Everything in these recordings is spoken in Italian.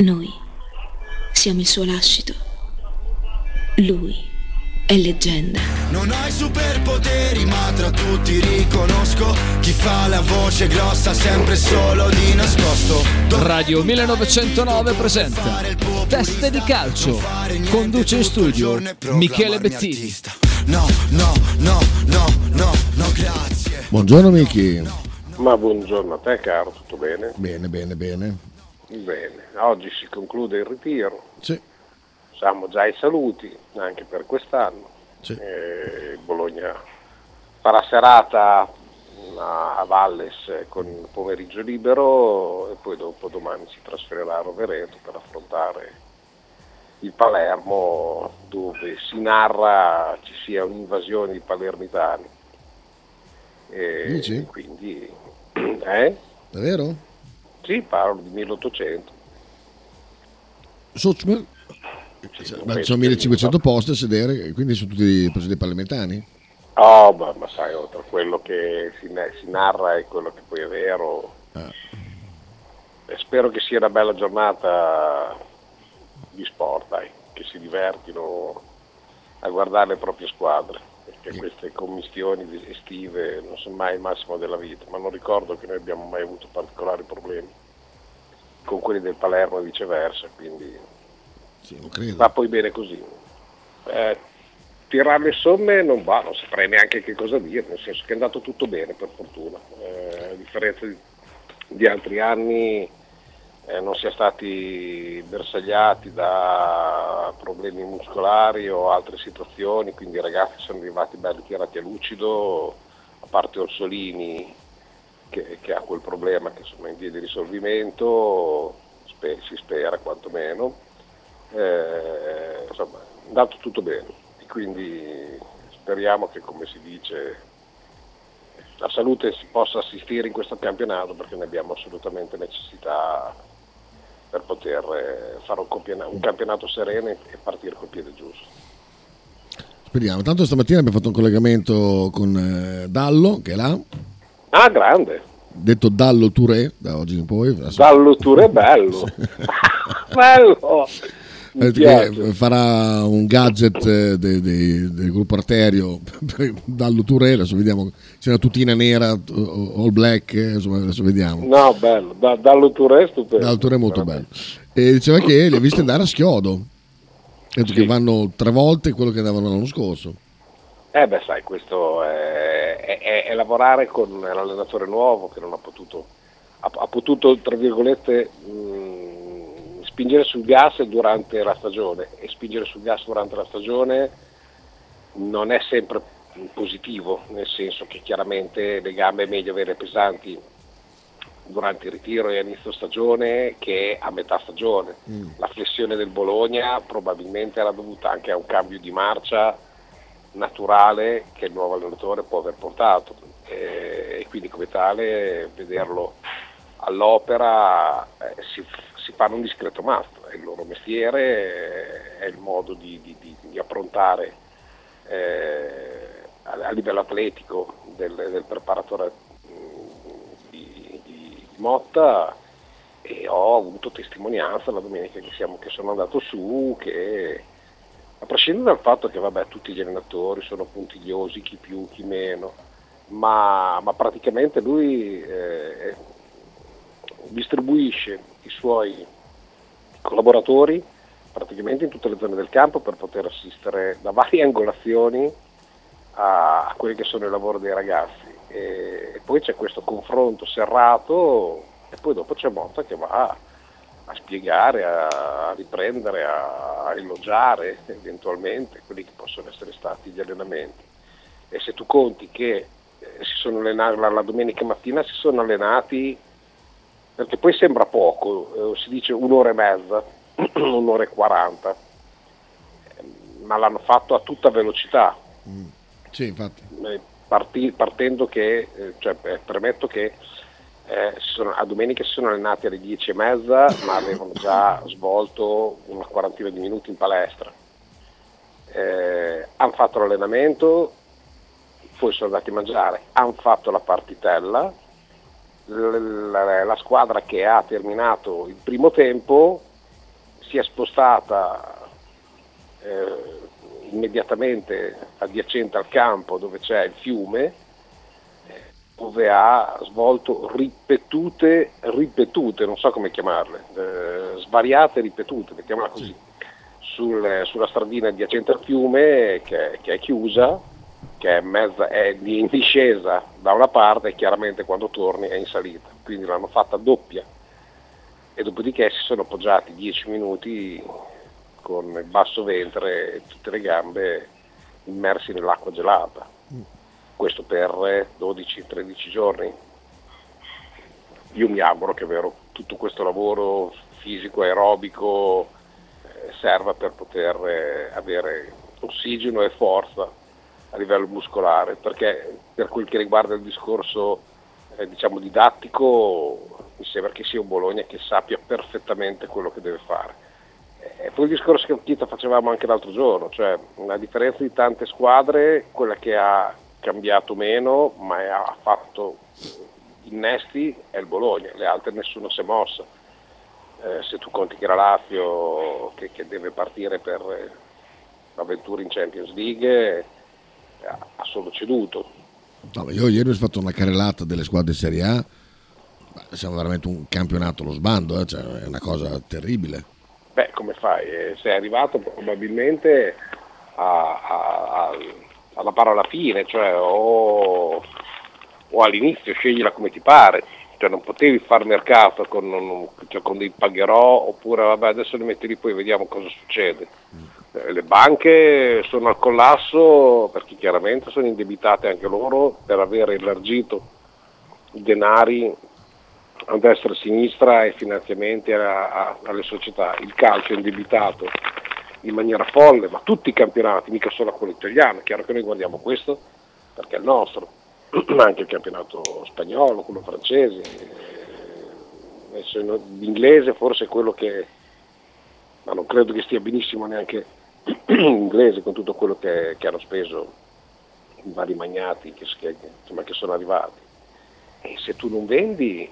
Noi siamo il suo lascito. Lui è leggenda. Non hai superpoteri, ma tra tutti riconosco chi fa la voce grossa sempre solo di nascosto. Radio 1909 presenta Teste di calcio. Conduce in studio Michele Bettini. No, no, no, no, no, no, grazie. Buongiorno Miki. Ma buongiorno a te caro, tutto bene? Bene, bene, bene. Bene, oggi si conclude il ritiro, Sì, siamo già ai saluti anche per quest'anno. sì. Eh, Bologna farà serata a Valles con il pomeriggio libero e poi dopo domani si trasferirà a Rovereto per affrontare il Palermo dove si narra ci sia un'invasione di palermitani. E Dici? Quindi, eh? È vero? Sì, parlo di 1800. Sochmer? Penso sono che- 1500 posti a sedere, quindi sono tutti presidenti parlamentari? Oh, ma, ma sai, tra quello che si, si narra e quello che poi è vero, Ah. e spero che sia una bella giornata di sport, dai, che si divertino a guardare le proprie squadre, perché queste commistioni di- estive non sono mai il massimo della vita, ma non ricordo che noi abbiamo mai avuto particolari problemi con quelli del Palermo e viceversa, quindi Sì, non credo. va poi bene così. Eh, tirare le somme non va, non saprei neanche che cosa dire, nel senso che è andato tutto bene per fortuna, Eh, a differenza di, di altri anni eh, non si è stati bersagliati da problemi muscolari o altre situazioni, quindi i ragazzi sono arrivati belli tirati a lucido, a parte Orsolini che, che ha quel problema che è in via di risolvimento, spe- si spera quantomeno. Eh, insomma, è andato tutto bene. E quindi speriamo che come si dice la salute si possa assistere in questo campionato perché ne abbiamo assolutamente necessità per poter eh, fare un, campiona- un campionato sereno e partire col piede giusto. Speriamo. Tanto stamattina abbiamo fatto un collegamento con eh, Dallo, che è là, Ah, grande! detto Dallo Touré, da oggi in poi. Dallo Tour è bello! bello! Eh, farà un gadget eh, de- de- del gruppo arterio dallo Touré, adesso vediamo c'è una tutina nera, o- all black, eh, insomma adesso vediamo. No, bello, da, dallo Tour è stupendo. Dallo Touré è molto bello. E diceva che li ha visti andare a schiodo. Detto Sì. che vanno tre volte quello che andavano l'anno scorso. Eh beh, sai, questo è, è- è- è lavorare con l'allenatore nuovo che non ha potuto, ha, ha potuto tra virgolette, mh, spingere sul gas durante la stagione e spingere sul gas durante la stagione non è sempre positivo, nel senso che chiaramente le gambe è meglio avere pesanti durante il ritiro e a inizio stagione che a metà stagione. La flessione del Bologna probabilmente era dovuta anche a un cambio di marcia naturale che il nuovo allenatore può aver portato e quindi come tale vederlo all'opera eh, si, si fanno un discreto mastro, è il loro mestiere, è il modo di, di- di- di approntare eh, a, a livello atletico del, del preparatore mh, di, di Motta e ho avuto testimonianza la domenica che, siamo- che sono andato su che a prescindere dal fatto che vabbè, tutti gli allenatori sono puntigliosi, chi più, chi meno, ma, ma praticamente lui eh, distribuisce i suoi collaboratori praticamente in tutte le zone del campo per poter assistere da varie angolazioni a, a quelli che sono i lavori dei ragazzi. E, e poi c'è questo confronto serrato e poi dopo c'è Motta che va a spiegare, a, riprendere, a, elogiare eventualmente quelli che possono essere stati gli allenamenti. E se tu conti che eh, la, la domenica mattina si sono allenati perché poi sembra poco, eh, si dice un'ora e mezza, un'ora e quaranta, ma l'hanno fatto a tutta velocità, Sì, infatti. eh, parti- partendo che, eh, cioè, eh, premetto che eh, sono- a domenica si sono allenati alle 10 e mezza, ma avevano già svolto una quarantina di minuti in palestra. Eh, hanno fatto l'allenamento, poi sono andati a mangiare, hanno fatto la partitella, la, la squadra che ha terminato il primo tempo si è spostata eh, immediatamente adiacente al campo dove c'è il fiume, dove ha svolto ripetute, ripetute, non so come chiamarle, eh, svariate ripetute, mettiamola così, sul, sulla stradina adiacente al fiume che, che è chiusa, che è, mezza, è in discesa da una parte e chiaramente quando torni è in salita, quindi l'hanno fatta doppia e dopodiché si sono appoggiati 10 minuti con il basso ventre e tutte le gambe immersi nell'acqua gelata. Questo per 12-13 giorni. Io mi auguro che vero, tutto questo lavoro fisico, aerobico eh, serva per poter eh, avere ossigeno e forza a livello muscolare, perché per quel che riguarda il discorso eh, diciamo didattico mi sembra che sia un Bologna che sappia perfettamente quello che deve fare. E poi il discorso che Chita facevamo anche l'altro giorno, cioè a differenza di tante squadre, quella che ha cambiato meno ma ha fatto innesti è il Bologna, le altre nessuno si è mossa. Eh, se tu conti che era Lazio che, che deve partire per eh, l'avventura in Champions League, eh, ha solo ceduto. No, io ieri ho fatto una carrellata delle squadre Serie A, siamo veramente un campionato allo sbando, eh? cioè, è una cosa terribile. Beh, come fai? Eh, sei arrivato probabilmente a, a, a, alla parola fine, cioè o, o, all'inizio, sceglila come ti pare, cioè non potevi fare mercato con, cioè, con dei pagherò oppure vabbè adesso li metti lì poi vediamo cosa succede. Eh, le banche sono al collasso perché chiaramente sono indebitate anche loro per aver elargito i denari a destra e a sinistra e finanziamenti a, a, alle società. Il calcio è indebitato in maniera folle, ma tutti i campionati, mica solo quello italiano, è chiaro che noi guardiamo questo perché è il nostro, ma anche il campionato spagnolo, quello francese, l'inglese forse è quello che, ma non credo che stia benissimo neanche l'inglese con tutto quello che, che hanno speso i vari magnati che, che, insomma, che sono arrivati. E se tu non vendi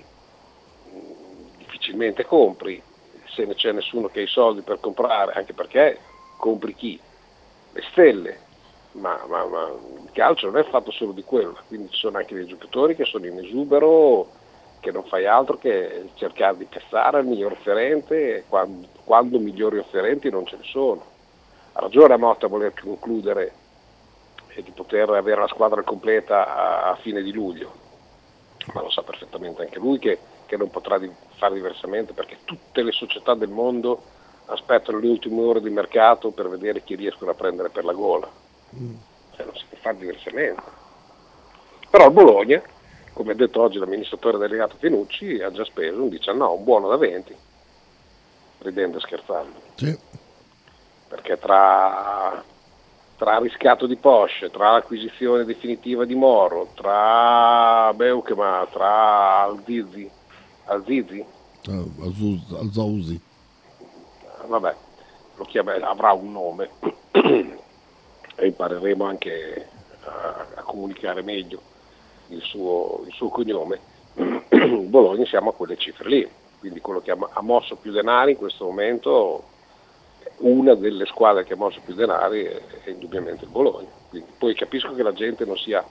difficilmente compri, se non c'è nessuno che ha i soldi per comprare, anche perché compri chi? Le stelle, ma, ma, ma, il calcio non è fatto solo di quello, quindi ci sono anche dei giocatori che sono in esubero, che non fai altro che cercare di cassare il miglior offerente quando, quando migliori offerenti non ce ne sono. Ha ragione Motta a voler concludere e di poter avere la squadra completa a, a fine di luglio, ma lo sa perfettamente anche lui che che non potrà fare diversamente perché tutte le società del mondo aspettano le ultime ore di mercato per vedere chi riescono a prendere per la gola. Mm. Cioè, non si può fare diversamente. Però il Bologna, come ha detto oggi l'amministratore delegato Finucci, ha già speso un 19, un buono da 20, ridendo e scherzando. Sì. Perché tra, tra riscatto di Porsche, tra l'acquisizione definitiva di Moro, tra Beukema, tra Alzizi, Azizi? Uh, Al-Zawzi. Vabbè, lo chiama, avrà un nome e impareremo anche a, a comunicare meglio il suo, il suo cognome. Bologna siamo a quelle cifre lì, quindi quello che ha, ha mosso più denari in questo momento, una delle squadre che ha mosso più denari è, è indubbiamente il Bologna. Quindi, poi capisco che la gente non sia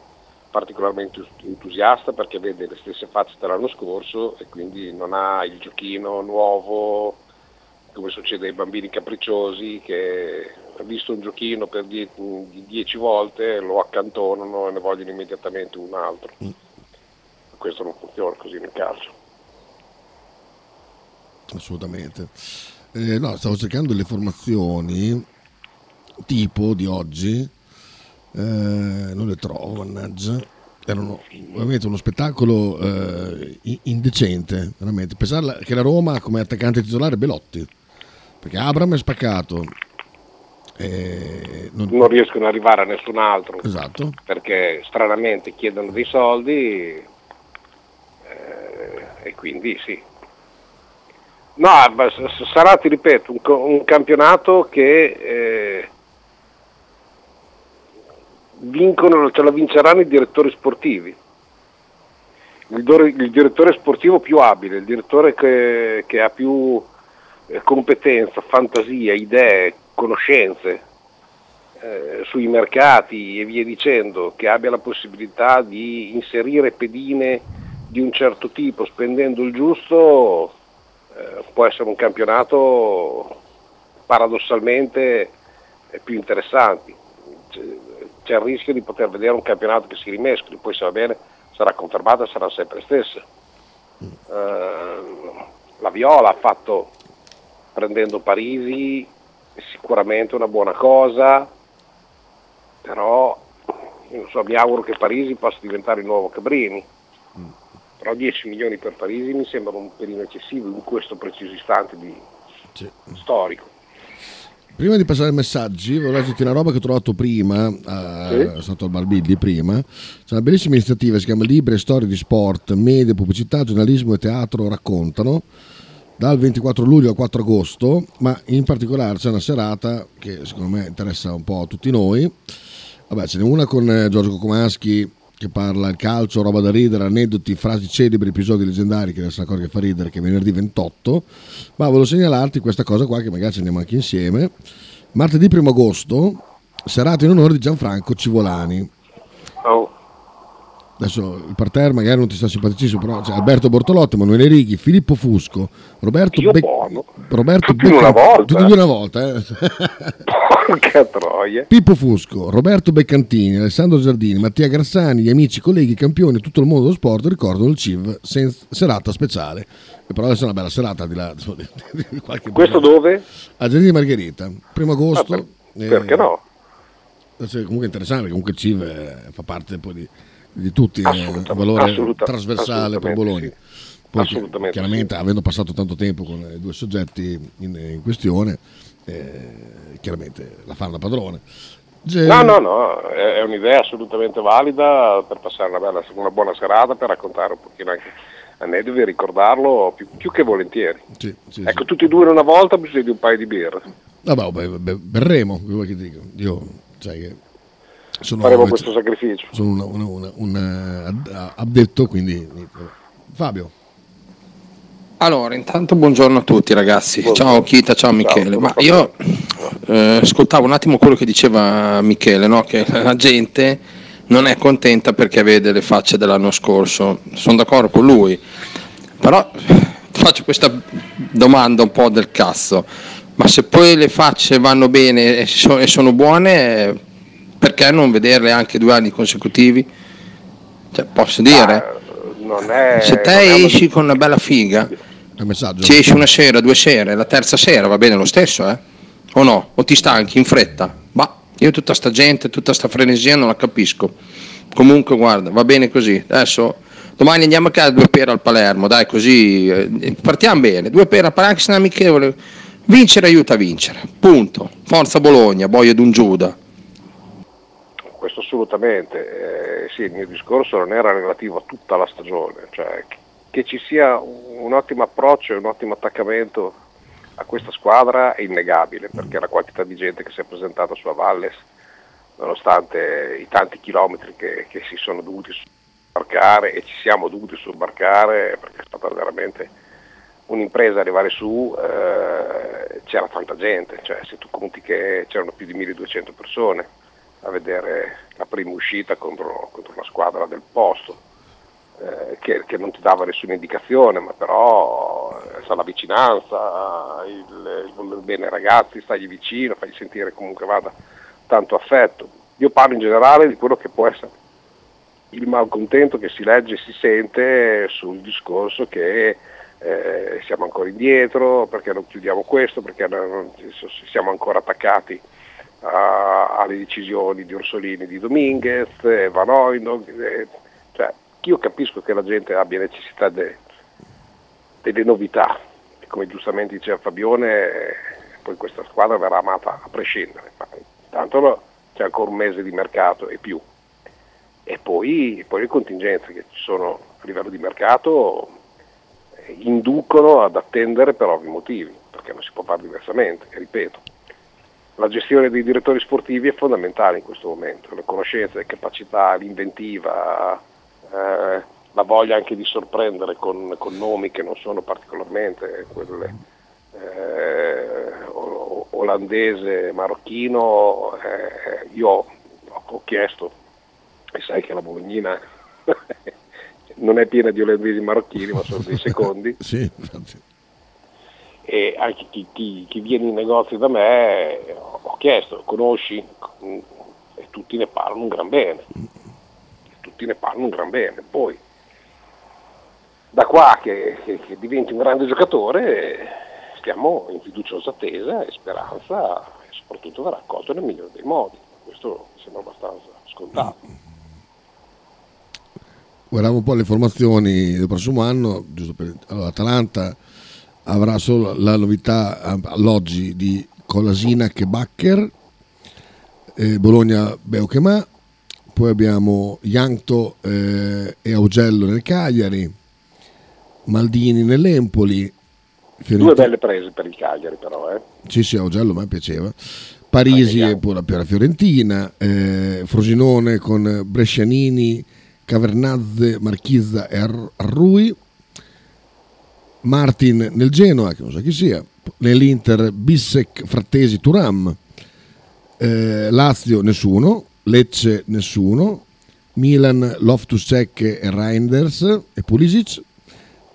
particolarmente entusiasta perché vede le stesse facce dell'anno scorso e quindi non ha il giochino nuovo come succede ai bambini capricciosi che ha visto un giochino per die- dieci volte, lo accantonano e ne vogliono immediatamente un altro. Mm. Questo non funziona così nel calcio. Assolutamente. Eh, no, stavo cercando le formazioni tipo di oggi eh, non le trovo, mannaggia. Erano veramente uno spettacolo eh, indecente, veramente. Pensare che la Roma come attaccante titolare Belotti, perché Abram è spaccato. Eh, non... non... riescono ad arrivare a nessun altro esatto. perché stranamente chiedono dei soldi eh, e quindi sì no sarà ti ripeto un, un campionato che eh, vincono, ce la vinceranno i direttori sportivi. Il, il direttore sportivo più abile, il direttore che, che ha più eh, competenza, fantasia, idee, conoscenze eh, sui mercati e via dicendo, che abbia la possibilità di inserire pedine di un certo tipo spendendo il giusto, eh, può essere un campionato paradossalmente più interessante. C'è, il rischio di poter vedere un campionato che si rimescoli, poi se va bene sarà confermata e sarà sempre stessa. Uh, la Viola ha fatto prendendo Parisi sicuramente una buona cosa, però so, mi auguro che Parisi possa diventare il nuovo Cabrini. Mm. Però 10 milioni per Parisi mi sembra un pelino eccessivo in questo preciso istante di sì. storico. Prima di passare ai messaggi, vorrei dirti una roba che ho trovato prima, eh, sì? stato al Barbilli prima. C'è una bellissima iniziativa, si chiama Libri e Storie di Sport, Media, Pubblicità, Giornalismo e Teatro raccontano, dal 24 luglio al 4 agosto, ma in particolare c'è una serata che secondo me interessa un po' a tutti noi. Vabbè, ce n'è una con eh, Giorgio Cocomaschi che parla il calcio, roba da ridere, aneddoti, frasi celebri, episodi leggendari, che è una cosa che fa ridere, che è venerdì 28. Ma volevo segnalarti questa cosa qua, che magari ce andiamo anche insieme. Martedì 1 agosto, serata in onore di Gianfranco Civolani. Oh adesso il parterre magari non ti sta simpaticissimo, però c'è Alberto Bortolotti, Emanuele Righi, Filippo Fusco, Roberto, Be- Roberto tutti Becca- una volta. Tutti di una volta, eh. Porca troia. Pippo Fusco, Roberto Beccantini, Alessandro Giardini, Mattia Grassani, gli amici, colleghi, campioni, tutto il mondo dello sport ricordano il CIV senza serata speciale. E però adesso è una bella serata di là. Di qualche Questo dove? A Giardini Margherita, primo agosto. Ah, per, perché eh, no? Comunque interessante, comunque il CIV eh, fa parte poi di di tutti, è un valore trasversale per Bologna. Poi, chiaramente, sì. avendo passato tanto tempo con i due soggetti in, in questione, eh, chiaramente la fanno da padrone. Ge- no, no, no, è, è, un'idea assolutamente valida per passare una, bella, una, buona serata, per raccontare un pochino anche aneddoti e ricordarlo più, più, che volentieri. Sì, sì, ecco, tutti e due in una volta bisogna di un paio di birre. Vabbè, beh, berremo, che dico. Io, sai che sono, faremo questo sacrificio. Sono un, un, un, un addetto, quindi Fabio. Allora, intanto buongiorno a tutti ragazzi, buongiorno. ciao Chita, ciao Michele, ciao, ma io eh, ascoltavo un attimo quello che diceva Michele, no? che la gente non è contenta perché vede le facce dell'anno scorso, sono d'accordo con lui, però faccio questa domanda un po' del cazzo, ma se poi le facce vanno bene e sono buone, perché non vederle anche due anni consecutivi? Cioè, posso dire? È, Se te esci un... con una bella figa, ci esci una sera, due sere, la terza sera va bene lo stesso, eh? O no? O ti stanchi in fretta? Ma io tutta sta gente, tutta sta frenesia non la capisco. Comunque guarda, va bene così. Adesso domani andiamo a casa due pere al Palermo, dai così eh, partiamo bene. Due pere al Palermo, anche se non è amichevole. Vincere aiuta a vincere. Punto. Forza Bologna, boia d'un Giuda assolutamente. Eh, sì, il mio discorso non era relativo a tutta la stagione, cioè che ci sia un ottimo approccio e un ottimo attaccamento a questa squadra è innegabile, perché la quantità di gente che si è presentata su Valles, nonostante i tanti chilometri che, che si sono dovuti sobbarcare e ci siamo dovuti sobbarcare, perché è stata veramente un'impresa arrivare su, eh, c'era tanta gente, cioè se tu conti che c'erano più di 1200 persone a vedere la prima uscita contro, contro una squadra del posto. Eh, che, che, non ti dava nessuna indicazione, ma però eh, la vicinanza, il, il bene ai ragazzi, stagli vicino, fagli sentire comunque vada tanto affetto. Io parlo in generale di quello che può essere il malcontento che si legge e si sente sul discorso che eh, siamo ancora indietro, perché non chiudiamo questo, perché non, siamo ancora attaccati a, alle decisioni di Orsolini di Dominguez, Van Oinog, eh, cioè, io capisco che la gente abbia necessità de, delle novità, e come giustamente diceva Fabione, eh, poi questa squadra verrà amata a prescindere, ma intanto no, c'è ancora un mese di mercato e più. E poi, poi le contingenze che ci sono a livello di mercato eh, inducono ad attendere per ovvi motivi, perché non si può fare diversamente, ripeto la gestione dei direttori sportivi è fondamentale in questo momento, le conoscenze, le capacità, l'inventiva, eh, la voglia anche di sorprendere con, con, nomi che non sono particolarmente quelle eh, olandese, marocchino, eh, io ho, chiesto, e sai che la Bolognina non è piena di olandesi marocchini, ma sono dei secondi. sì, infatti. E anche chi, chi, chi, viene in negozio da me ho chiesto, conosci? E tutti ne parlano un gran bene. Tutti ne parlano un gran bene. Poi, da qua che, che, che diventi un grande giocatore, stiamo in fiduciosa attesa e speranza e soprattutto verrà accolto nel migliore dei modi. Questo mi sembra abbastanza scontato guardiamo un po' le formazioni del prossimo anno, giusto per, allora, Atalanta avrà solo la novità all'oggi di Colasina che Bacher, eh, Bologna Beuchema, poi abbiamo Ianto eh, e Augello nel Cagliari, Maldini nell'Empoli. Fiorentina. Due belle prese per il Cagliari però. Eh. Sì, sì, Augello a me piaceva. Parisi e poi la Fiorentina, eh, Frosinone con Brescianini Cavernazze, Marchizza e Arrui, Martin nel Genoa, che non so chi sia, nell'Inter Bissec, Frattesi, Turam, eh, Lazio nessuno, Lecce nessuno, Milan, Loftus Check e Reinders e Pulisic,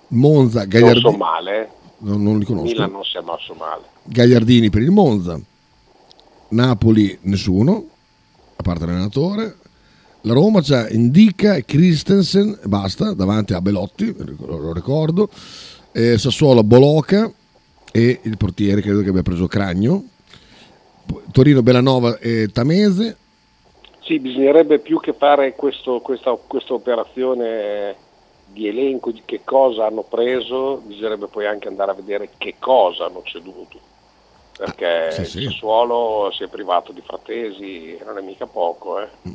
Monza, Gagliardini. Non so male. Non, non li conosco. Milan non si è mosso male. Gagliardini per il Monza, Napoli nessuno, a parte l'allenatore, la Roma c'ha Indica e Christensen, basta, davanti a Belotti, lo ricordo, eh, Sassuolo Boloca e il portiere credo che abbia preso Cragno, Torino Bellanova e Tamese. Sì, bisognerebbe più che fare questo, questa, questa operazione di elenco di che cosa hanno preso, bisognerebbe poi anche andare a vedere che cosa hanno ceduto perché ah, sì, sì. il Sassuolo si è privato di Frattesi, non è mica poco. Eh. Mm.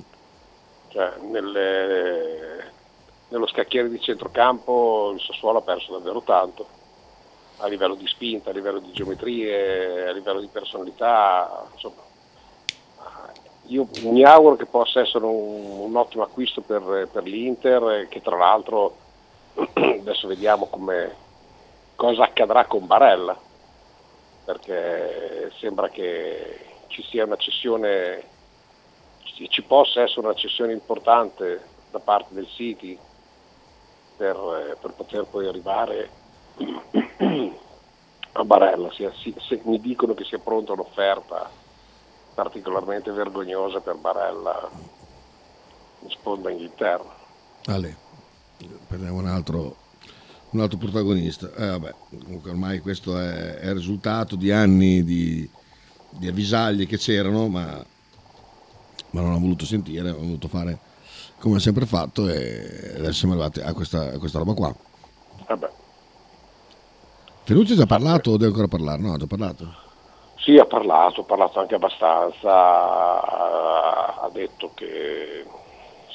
Cioè, nelle, nello scacchiere di centrocampo il Sassuolo ha perso davvero tanto, a livello di spinta, a livello di geometrie, a livello di personalità, insomma. Io mi auguro che possa essere un, un ottimo acquisto per, per, l'Inter, che tra l'altro adesso vediamo cosa accadrà con Barella, perché sembra che ci sia una cessione ci possa essere una cessione importante da parte del City per, eh, per poter poi arrivare a Barella. Se, se mi dicono che sia pronta un'offerta particolarmente vergognosa per Barella in sponda Inghilterra. Ale, prendiamo un altro, un altro protagonista. Eh, vabbè, ormai questo è, è il risultato di anni di, di avvisaglie che c'erano, ma ma non ho voluto sentire, ho voluto fare come ha sempre fatto e adesso siamo arrivati a questa, a questa roba qua. Vabbè. Felucci ha già parlato o deve ancora parlare? No, ha già parlato. Sì, ha parlato, ha parlato anche abbastanza, ha detto che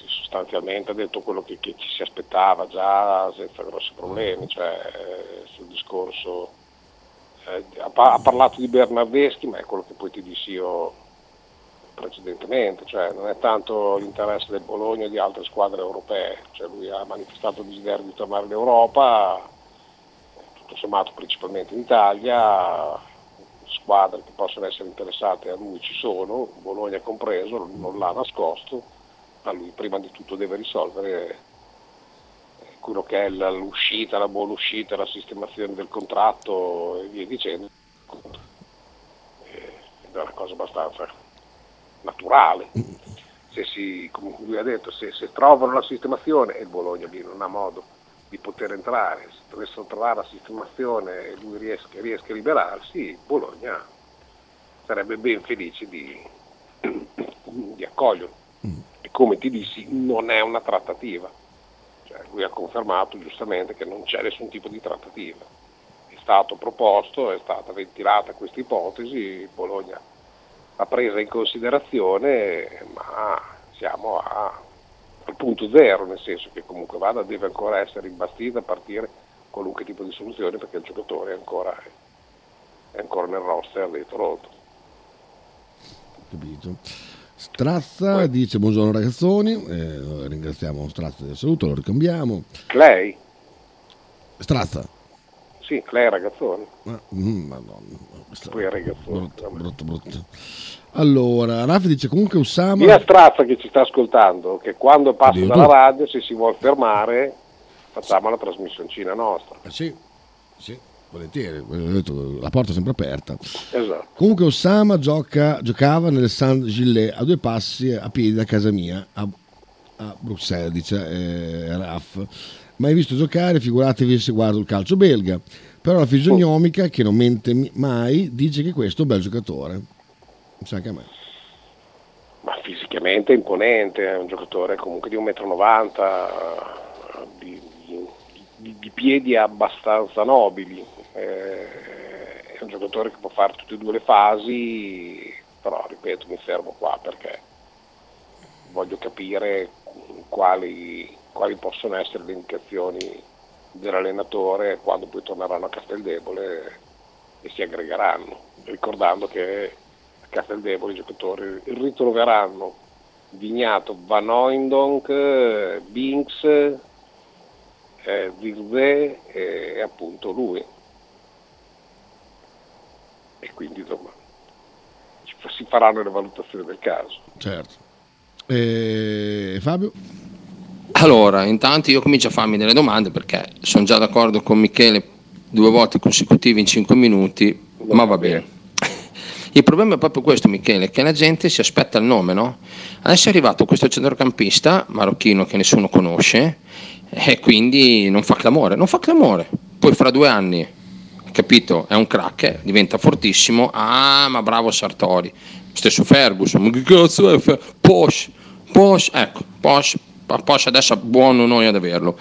sostanzialmente ha detto quello che, che, ci si aspettava già senza grossi problemi, cioè sul discorso eh, ha, ha, parlato di Bernardeschi, ma è quello che poi ti dissi io precedentemente, cioè non è tanto l'interesse del Bologna e di altre squadre europee, cioè lui ha manifestato il desiderio di tornare in Europa, tutto sommato principalmente in Italia, squadre che possono essere interessate a lui ci sono, Bologna compreso, non l'ha nascosto, ma lui prima di tutto deve risolvere quello che è l'uscita, la buona uscita, la sistemazione del contratto e via dicendo. Ed è una cosa abbastanza naturale. Se si, come lui ha detto, se, se trovano la sistemazione e il Bologna lì non ha modo di poter entrare, se dovessero trovare la sistemazione e lui riesca, riesca a liberarsi, Bologna sarebbe ben felice di, di accoglierlo. E come ti dissi, non è una trattativa. Cioè, lui ha confermato giustamente che non c'è nessun tipo di trattativa. È stato proposto, è stata ventilata questa ipotesi, Bologna presa in considerazione, ma siamo a, al punto zero, nel senso che comunque vada deve ancora essere imbastita a partire qualunque tipo di soluzione perché il giocatore è ancora, è ancora nel roster di Toronto. Capito. Strazza Poi. dice buongiorno ragazzoni, eh, ringraziamo Strazza del saluto, lo ricambiamo. Lei? Strazza. Sì, lei è ragazzone. Ah, mm, madonna, questa- Poi è ragazzone. brutto, brutto, brutto. Allora, Raffi dice comunque Usama... Mia strazza che ci sta ascoltando, che quando passa Oddio, dalla tu. radio, se si vuole fermare, facciamo la trasmissioncina nostra. Eh, sì, sì, volentieri, detto, la porta è sempre aperta. Esatto. Comunque Osama gioca, giocava nel San Gillet a due passi a piedi da casa mia, a, a Bruxelles, dice eh, Raff. Mai visto giocare, figuratevi se guardo il calcio belga. Però la fisionomica, che non mente mai, dice che questo è un bel giocatore. Mi sa che a me. Ma fisicamente è imponente, è un giocatore comunque di 1,90 m, di, di- di piedi abbastanza nobili. eh, è un giocatore che può fare tutte e due le fasi, però ripeto, mi fermo qua perché voglio capire quali, quali possono essere le indicazioni dell'allenatore quando poi torneranno a Casteldebole e si aggregheranno, ricordando che a Casteldebole i giocatori ritroveranno Vignato, Van Oindonk, Binks, eh, Virze e appunto lui. E quindi insomma si faranno le valutazioni del caso. Certo. E Fabio? Allora, intanto io comincio a farmi delle domande perché sono già d'accordo con Michele due volte consecutive in 5 minuti, ma va bene. Il problema è proprio questo, Michele, che la gente si aspetta il nome, no? Adesso è arrivato questo centrocampista marocchino che nessuno conosce e quindi non fa clamore, non fa clamore. Poi fra due anni, capito, è un crack, eh, diventa fortissimo, ah ma bravo Sartori, stesso Ferguson, ma che cazzo è Fer- Posh, Posh, ecco, Posh, Posh adesso è buono noi ad averlo.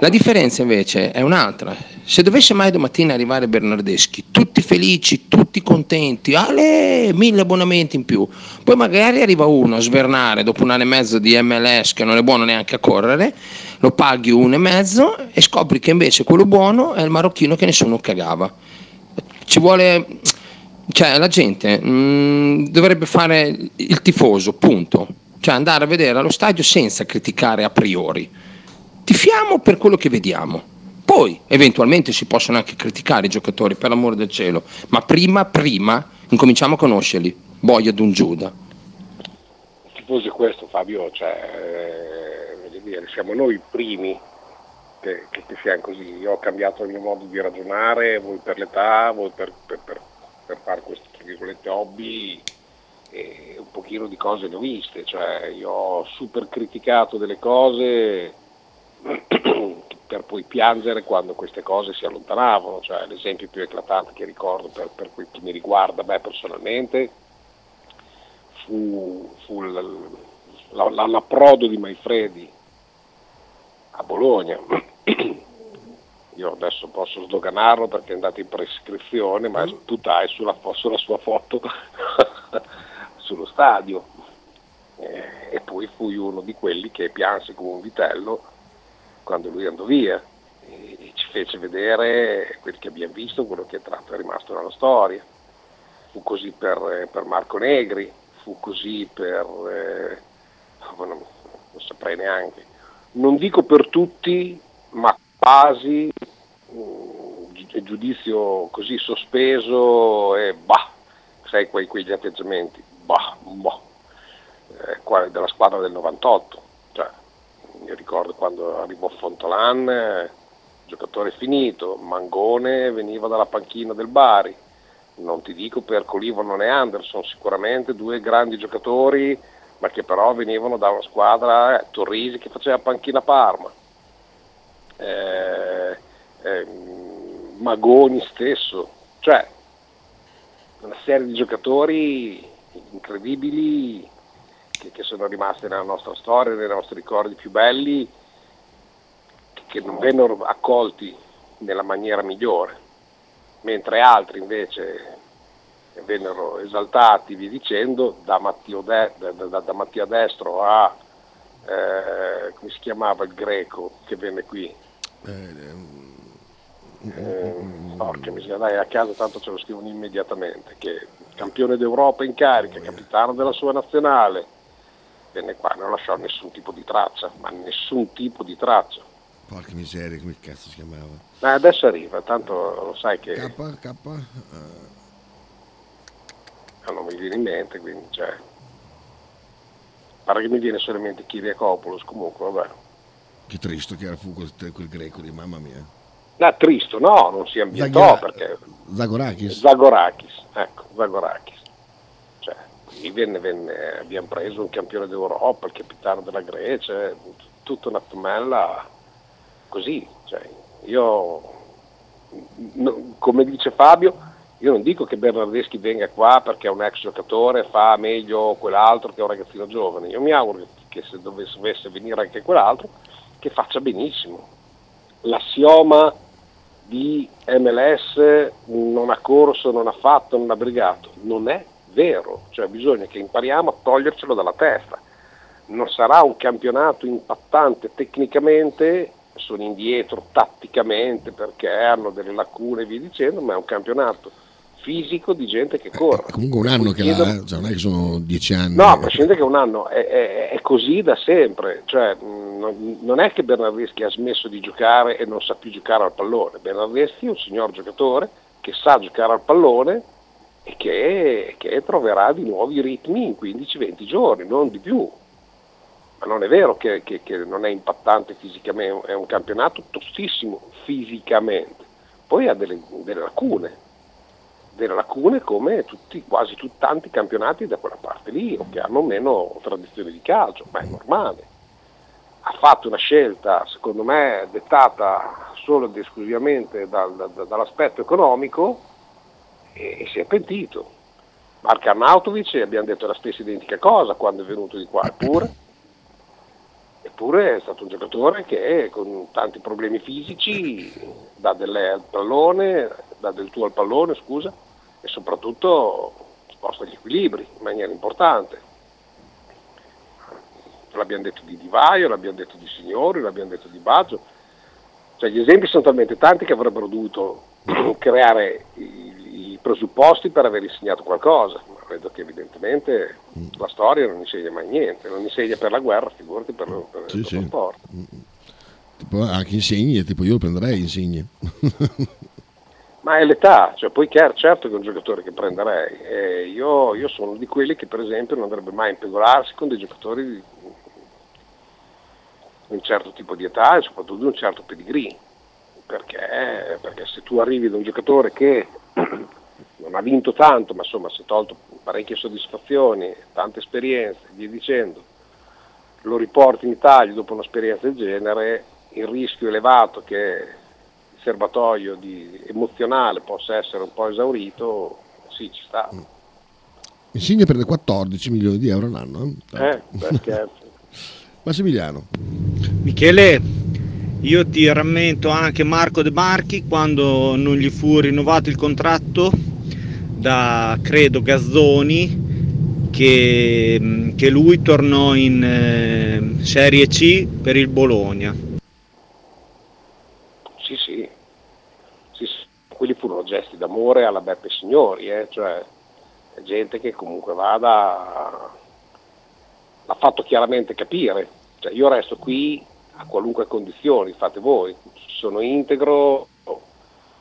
La differenza invece è un'altra. Se dovesse mai domattina arrivare Bernardeschi, tutti felici, tutti contenti, ale, mille abbonamenti in più, poi magari arriva uno a svernare dopo un anno e mezzo di MLS che non è buono neanche a correre, lo paghi un e mezzo e scopri che invece quello buono è il marocchino che nessuno cagava. Ci vuole, cioè la gente mm, dovrebbe fare il tifoso, punto. Cioè andare a vedere allo stadio senza criticare a priori tifiamo per quello che vediamo. Poi eventualmente si possono anche criticare i giocatori, per l'amore del cielo, ma prima, prima incominciamo a conoscerli. Boia d'un Giuda. Il tifoso è questo Fabio, cioè, eh, dire, siamo noi i primi che, che- che siamo così. Io ho cambiato il mio modo di ragionare, voi per l'età, voi per, per- per- per fare questo tra virgolette hobby e un pochino di cose le ho viste, cioè io ho super criticato delle cose per poi piangere quando queste cose si allontanavano, cioè l'esempio più eclatante che ricordo per, per quel che mi riguarda me personalmente fu, fu l'approdo di Maifredi a Bologna. Io adesso posso sdoganarlo perché è andato in prescrizione, ma sputai sulla, fo- sulla sua foto sullo stadio. Eh, e poi fui uno di quelli che pianse come un vitello quando lui andò via e, ci fece vedere quel che abbiamo visto, quello che tra l'altro è rimasto nella storia. Fu così per, eh, per Marco Negri, fu così per... eh, non, non saprei neanche. Non dico per tutti, ma quasi mm, gi- giudizio così sospeso e bah, sai quei, quegli atteggiamenti, bah, boh, eh, della squadra del 98. Cioè, io ricordo quando arrivò Fontolan, giocatore finito, Mangone veniva dalla panchina del Bari, non ti dico per Colivano e Anderson, sicuramente due grandi giocatori, ma che però venivano da una squadra, eh, Torrisi che faceva panchina Parma, eh, eh, Magoni stesso, cioè una serie di giocatori incredibili che, che sono rimasti nella nostra storia, nei nostri ricordi più belli, che, non vennero accolti nella maniera migliore, mentre altri invece vennero esaltati, via dicendo, da, Matteo De- da, da- da Mattia Destro a, eh, come si chiamava il greco che venne qui? Eh, porca miseria, dai, a casa tanto ce lo scrivono immediatamente, che campione d'Europa in carica, capitano della sua nazionale, venne qua, non lasciò nessun tipo di traccia, ma nessun tipo di traccia. Porca miseria, come cazzo si chiamava? Ma adesso arriva, tanto lo sai che... K, K, uh... non mi viene in mente, quindi cioè... Pare che mi viene solamente Kiriakopoulos, comunque vabbè. Che tristo che era fu quel, quel greco di mamma mia. No, tristo, no, non si ambientò Zagra- perché... Zagorakis? Zagorakis, ecco, Zagorakis. Cioè, qui venne, venne, abbiamo preso un campione d'Europa, il capitano della Grecia, tutta una tumella così. Cioè, io, no, come dice Fabio, io non dico che Bernardeschi venga qua perché è un ex giocatore, fa meglio quell'altro che è un ragazzino giovane. Io mi auguro che se dovesse venire anche quell'altro, che faccia benissimo. L'assioma di MLS non ha corso, non ha fatto, non ha brigato. Non è vero, cioè bisogna che impariamo a togliercelo dalla testa. Non sarà un campionato impattante tecnicamente, sono indietro tatticamente perché hanno delle lacune e via dicendo, ma è un campionato fisico di gente che corre. Eh, comunque un anno che chiedono... l'ha, cioè non è che sono dieci anni. No, a prescindere che un anno è, è, è così da sempre, cioè, mh, non è che Bernardeschi ha smesso di giocare e non sa più giocare al pallone, Bernardeschi è un signor giocatore che sa giocare al pallone e che, che troverà di nuovi ritmi in 15-20 giorni, non di più. Ma non è vero che, che, che non è impattante fisicamente, è un campionato tostissimo fisicamente, poi ha delle, delle lacune delle lacune come tutti, quasi tutti tanti campionati da quella parte lì o che hanno meno tradizione di calcio, ma è normale. Ha fatto una scelta, secondo me, dettata solo ed esclusivamente dal, da, dall'aspetto economico e, e, si è pentito. Mark Arnautovic abbiamo detto la stessa identica cosa quando è venuto di qua, eppure, eppure è stato un giocatore che con tanti problemi fisici dà del pallone, dà del tuo al pallone, scusa, e soprattutto sposta gli equilibri in maniera importante. L'abbiamo detto di Divaio, l'abbiamo detto di Signori, l'abbiamo detto di Baggio. Cioè, gli esempi sono talmente tanti che avrebbero dovuto creare i, i presupposti per aver insegnato qualcosa. Ma credo che evidentemente la storia non insegna mai niente, non insegna per la guerra, figurati per, per, sì, per sì. lo sport. Tipo anche insegne, tipo io lo prenderei insegne. Ma è l'età, cioè poi certo che è un giocatore che prenderei. Eh, io, io, sono di quelli che per esempio non andrebbe mai a impegorarsi con dei giocatori di un certo tipo di età e soprattutto di un certo pedigree. Perché, perché se tu arrivi da un giocatore che non ha vinto tanto, ma insomma si è tolto parecchie soddisfazioni, tante esperienze, via dicendo, lo riporti in Italia dopo un'esperienza del genere, il rischio elevato che serbatoio di, emozionale possa essere un po' esaurito, sì, ci sta. Insigne prende 14 milioni di euro all'anno. Eh, perché... Massimiliano. Michele, io ti rammento anche Marco De Marchi quando non gli fu rinnovato il contratto da, credo, Gazzoni, che, che lui tornò in eh, Serie C per il Bologna. Sì, sì, sì, sì. quelli furono gesti d'amore alla Beppe Signori, eh? cioè è gente che comunque vada, l'ha fatto chiaramente capire, cioè, io resto qui a qualunque condizioni, fate voi, sono integro,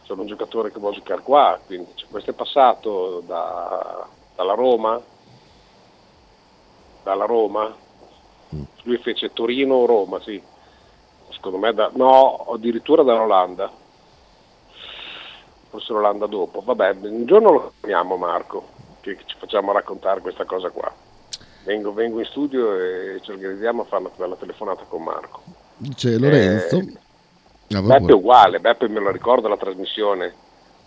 sono un giocatore che vuole giocare qua, quindi cioè, questo è passato da, dalla Roma, dalla Roma, lui fece Torino-Roma, sì, secondo me, da, no, addirittura dall'Olanda, forse l'Olanda dopo, vabbè, un giorno lo chiamiamo Marco, che ci facciamo raccontare questa cosa qua. Vengo, vengo in studio e ci organizziamo a fare una bella telefonata con Marco. C'è Lorenzo. Eh, ah, Beppe è uguale, Beppe me lo ricordo la trasmissione,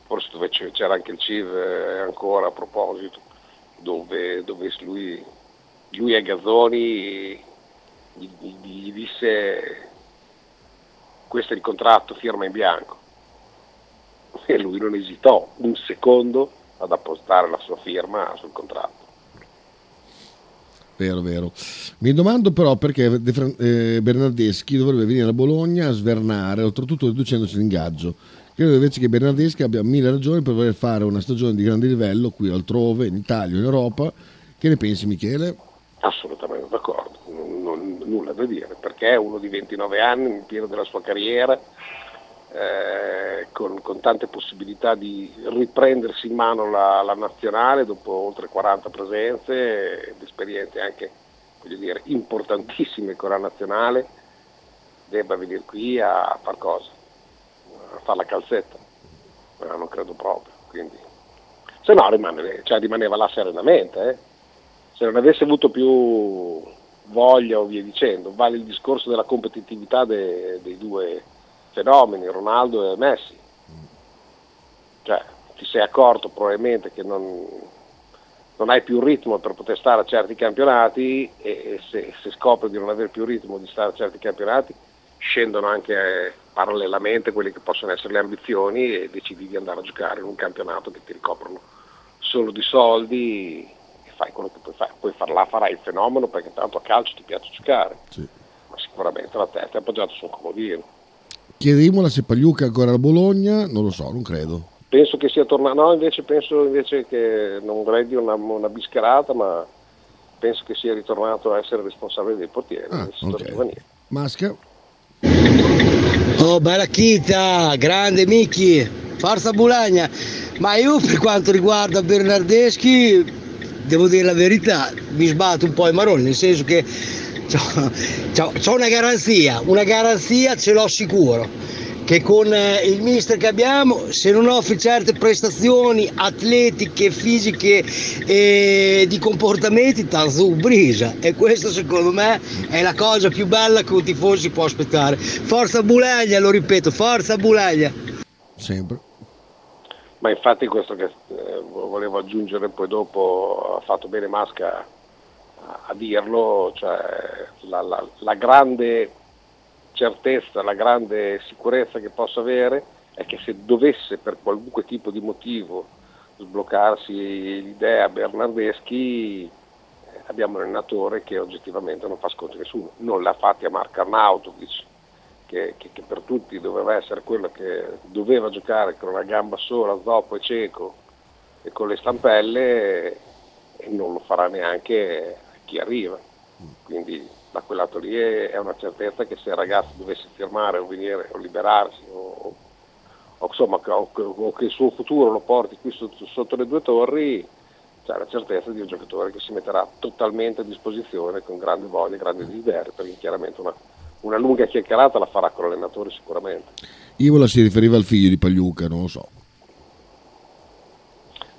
forse dove c'era anche il CIV eh, ancora a proposito, dove, dove lui, lui e Gazzoni gli, gli, gli disse questo è il contratto, firma in bianco. E lui non esitò un secondo ad appostare la sua firma sul contratto. Vero, vero. Mi domando però perché eh, Bernardeschi dovrebbe venire a Bologna a svernare, oltretutto riducendosi l'ingaggio. Credo invece che Bernardeschi abbia mille ragioni per voler fare una stagione di grande livello qui altrove, in Italia, in Europa. Che ne pensi Michele? Assolutamente d'accordo. Non, non, nulla da dire, perché è uno di 29 anni, nel pieno della sua carriera, eh, con, con, tante possibilità di riprendersi in mano la, la, nazionale dopo oltre 40 presenze ed esperienze anche dire, importantissime con la nazionale, debba venire qui a far cosa? A fare la calzetta? No, non credo proprio. Quindi. Se no rimane, cioè, rimaneva là serenamente. Eh? Se non avesse avuto più voglia o via dicendo, vale il discorso della competitività de, dei due fenomeni, Ronaldo e Messi. Cioè, ti sei accorto probabilmente che non, non hai più ritmo per poter stare a certi campionati e, e se, se, scopri di non avere più ritmo di stare a certi campionati scendono anche eh, parallelamente quelle che possono essere le ambizioni e decidi di andare a giocare in un campionato che ti ricoprono solo di soldi e fai quello che puoi fare. Poi farla farai il fenomeno perché tanto a calcio ti piace giocare. Sì. Ma sicuramente la testa è appoggiata su un comodino. Chiedemmola se Pagliuca è ancora a Bologna, non lo so, non credo. Penso che sia tornato, no invece penso invece che non dire una, una bischerata, ma penso che sia ritornato a essere responsabile dei portieri. Ah, okay. Masca? Oh, bella chita, grande Micchi, forza Bulagna. Ma io per quanto riguarda Bernardeschi, devo dire la verità, mi sbatto un po' i maroni, nel senso che ho una garanzia, una garanzia ce l'ho sicuro, che con eh, il mister che abbiamo, se non offri certe prestazioni atletiche, fisiche e di comportamenti, t'azzu brisa. E questo secondo me è la cosa più bella che un tifoso si può aspettare. Forza Buleglia, lo ripeto, forza Buleglia. Sempre. Ma infatti questo che eh, volevo aggiungere poi dopo ha fatto bene Masca a dirlo, cioè la, la, la grande certezza, la grande sicurezza che posso avere è che se dovesse per qualunque tipo di motivo sbloccarsi l'idea Bernardeschi eh, abbiamo un allenatore che oggettivamente non fa sconti a nessuno, non l'ha fatti a Marco Arnautovic che, che, che, per tutti doveva essere quello che doveva giocare con una gamba sola, zoppo e cieco e con le stampelle e non lo farà neanche chi arriva. Quindi da quel lato lì è una certezza che se il ragazzo dovesse firmare o venire o liberarsi o, o, insomma, o, o che il suo futuro lo porti qui sotto, sotto le due torri, c'è la certezza di un giocatore che si metterà totalmente a disposizione con grande voglia e grande desiderio, perché chiaramente una, una lunga chiacchierata la farà con l'allenatore sicuramente. Ivola si riferiva al figlio di Pagliuca, non lo so.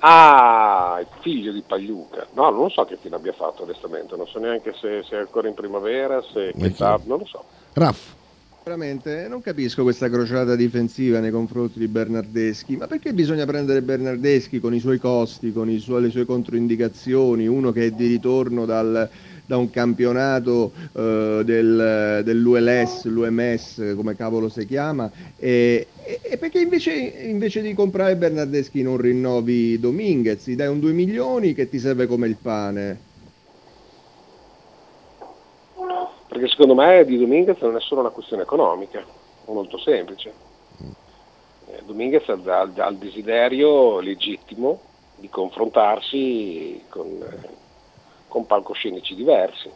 Ah, il figlio di Pagliuca. No, non so che fine abbia fatto onestamente, non so neanche se, se è ancora in primavera, se età, non lo so. Raff. Veramente non capisco questa crociata difensiva nei confronti di Bernardeschi, ma perché bisogna prendere Bernardeschi con i suoi costi, con i suoi, le sue controindicazioni, uno che è di ritorno dal, da un campionato eh, del, dell'ULS, l'UMS, come cavolo si chiama, e, e perché invece, invece, di comprare Bernardeschi non rinnovi Dominguez, gli dai un 2 milioni che ti serve come il pane? Perché secondo me di Dominguez non è solo una questione economica, è molto semplice. Eh, Dominguez ha, ha il desiderio legittimo di confrontarsi con, con palcoscenici diversi.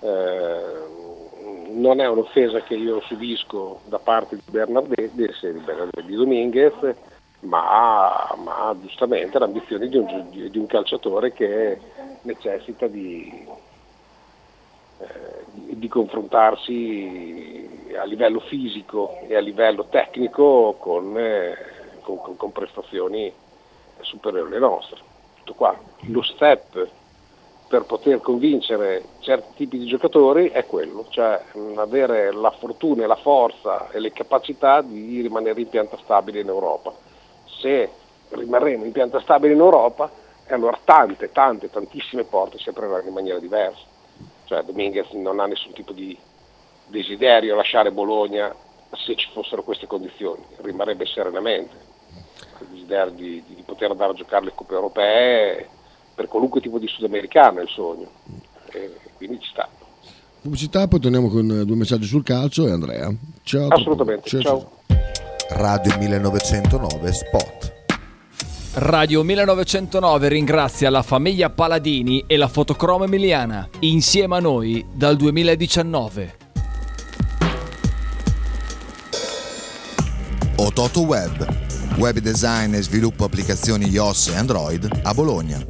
Eh, non è un'offesa che io subisco da parte di Bernardetti, di Dominguez, ma, ma, giustamente l'ambizione di un, di un, calciatore che necessita di, eh, di, di, confrontarsi a livello fisico e a livello tecnico con, eh, con, con prestazioni superiori alle nostre. Tutto qua. Lo step per poter convincere certi tipi di giocatori è quello, cioè avere la fortuna e la forza e le capacità di rimanere in pianta stabile in Europa. Se rimarremo in pianta stabile in Europa, allora tante, tante, tantissime porte si apriranno in maniera diversa. Cioè Dominguez non ha nessun tipo di desiderio a lasciare Bologna se ci fossero queste condizioni, rimarrebbe serenamente. Il desiderio di, di poter andare a giocare le coppe europee per qualunque tipo di sudamericano è il sogno, e quindi ci sta. Pubblicità, poi torniamo con due messaggi sul calcio e Andrea. Ciao. Assolutamente, ciao. ciao. Radio 1909 Spot. Radio 1909 ringrazia la famiglia Paladini e la fotocromo emiliana, insieme a noi dal 2019. Ototo Web, web design e sviluppo applicazioni iOS e Android a Bologna.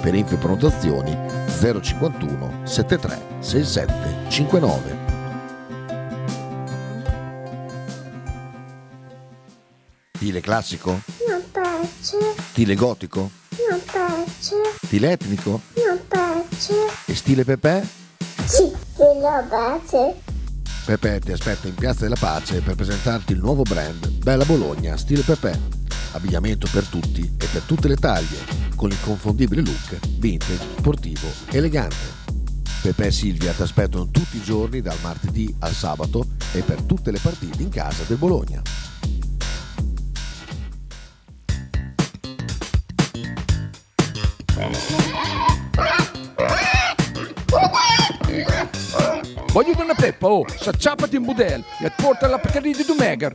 Per info e prenotazioni 051 73 67 59. Stile classico? Non piace, Stile gotico? non piace, Stile etnico? non piace. E stile Pepe? Sì, quello piace. Pepe ti aspetta in Piazza della Pace per presentarti il nuovo brand Bella Bologna Stile Pepe. Abbigliamento per tutti e per tutte le taglie, con l'inconfondibile look vintage, sportivo, elegante. Pepe e Silvia ti aspettano tutti i giorni dal martedì al sabato e per tutte le partite in casa del Bologna. Voglio una peppa, oh, s'acciappati in budel e porta la Pcarì di Dumegar.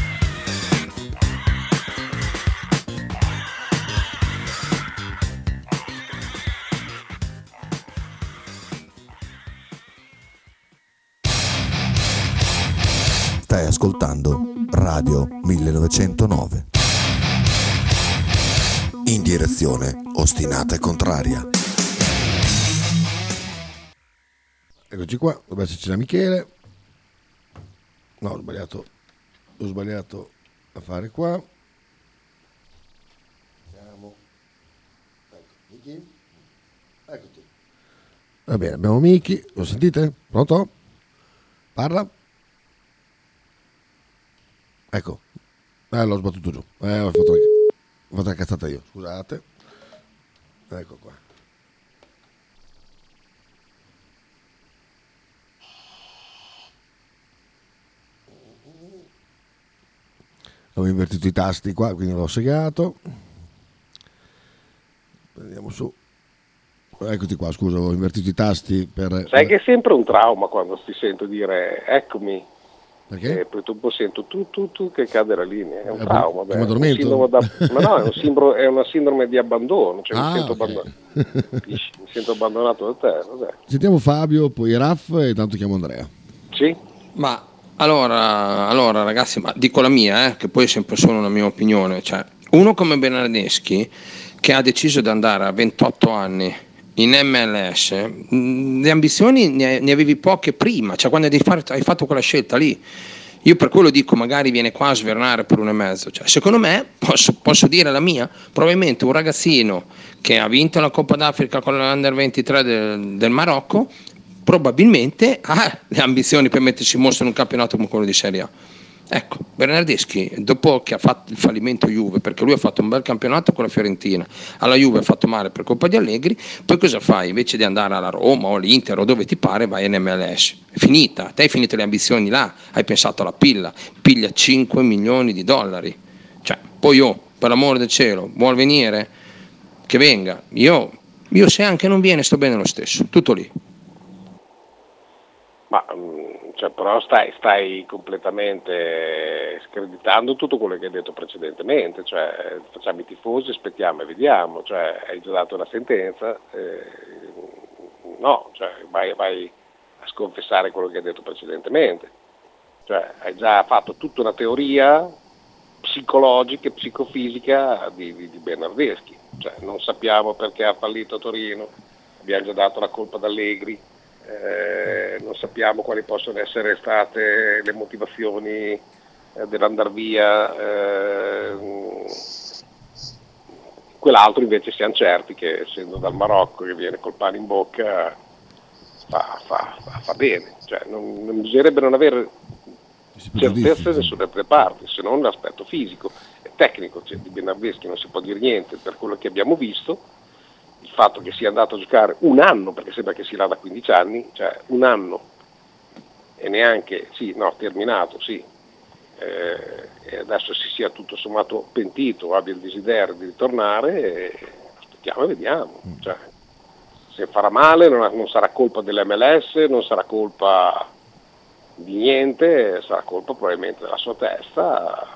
Ascoltando Radio 1909. In direzione ostinata e contraria. Eccoci qua, dovrebbe esserci da Michele. No, ho sbagliato, ho sbagliato a fare qua. Siamo. Ecco. Eccoti. Va bene, abbiamo Miki, lo sentite? Pronto? Parla? Ecco, eh, l'ho sbattuto giù, eh, ho fatto, ho la cazzata io, scusate. Ecco qua. Ho invertito i tasti qua, quindi l'ho segato. Prendiamo su. Eccoti qua, scusa, ho invertito i tasti per... Sai che è sempre un trauma quando ti sento dire eccomi. Perché? E poi dopo sento tu, tu, tu che cade la linea. È un Eh, trauma. beh, è un da- ma no, è, un sindro- è una sindrome di abbandono. Cioè Ah, mi, sento ok. abbandon- Capisci? mi sento abbandonato da te. Vabbè. Sentiamo Fabio, poi Raff e tanto chiamo Andrea. Sì? Ma allora, allora ragazzi, ma dico la mia, eh, che poi è sempre solo una mia opinione. Cioè, uno come Bernardeschi che ha deciso di andare a 28 anni in MLS, mh, le ambizioni ne, avevi poche prima, cioè quando hai fatto quella scelta lì. Io per quello dico, magari viene qua a svernare per un e mezzo. Cioè, secondo me, posso, posso dire la mia, probabilmente un ragazzino che ha vinto la Coppa d'Africa con l'Under 23 del, del Marocco, probabilmente ha le ambizioni per mettersi in mostra in un campionato come quello di Serie A. Ecco, Bernardeschi, dopo che ha fatto il fallimento Juve, perché lui ha fatto un bel campionato con la Fiorentina, alla Juve ha fatto male per colpa di Allegri, poi cosa fai? Invece di andare alla Roma o all'Inter o dove ti pare, vai in MLS. È finita, te hai finito le ambizioni là, hai pensato alla pilla, piglia 5 milioni di dollari. Cioè, poi oh, per l'amore del cielo, vuol venire? Che venga. Io, io se anche non viene sto bene lo stesso, tutto lì. Ma mh, Cioè, però stai, stai completamente screditando tutto quello che hai detto precedentemente, cioè facciamo i tifosi, aspettiamo e vediamo, cioè hai già dato una sentenza, eh, no, cioè, vai, vai a sconfessare quello che hai detto precedentemente, cioè hai già fatto tutta una teoria psicologica e psicofisica di, di, di Bernardeschi, cioè, non sappiamo perché ha fallito a Torino, abbiamo già dato la colpa ad Allegri, eh, non sappiamo quali possono essere state le motivazioni eh, dell'andar via. Eh, quell'altro invece siamo certi che essendo dal Marocco che viene col pane in bocca fa, fa, fa, fa bene, cioè, non, non bisognerebbe non avere certezze da nessuna delle parti, se non l'aspetto fisico e tecnico, cioè, di Benaveschi non si può dire niente per quello che abbiamo visto, il fatto che sia andato a giocare un anno, perché sembra che sia là da 15 anni, cioè un anno e neanche, sì, no, terminato, sì, eh, e adesso si sia tutto sommato pentito abbia il desiderio di ritornare, eh, aspettiamo e vediamo. Cioè, se farà male non, non sarà colpa dell'MLS, non sarà colpa di niente, sarà colpa probabilmente della sua testa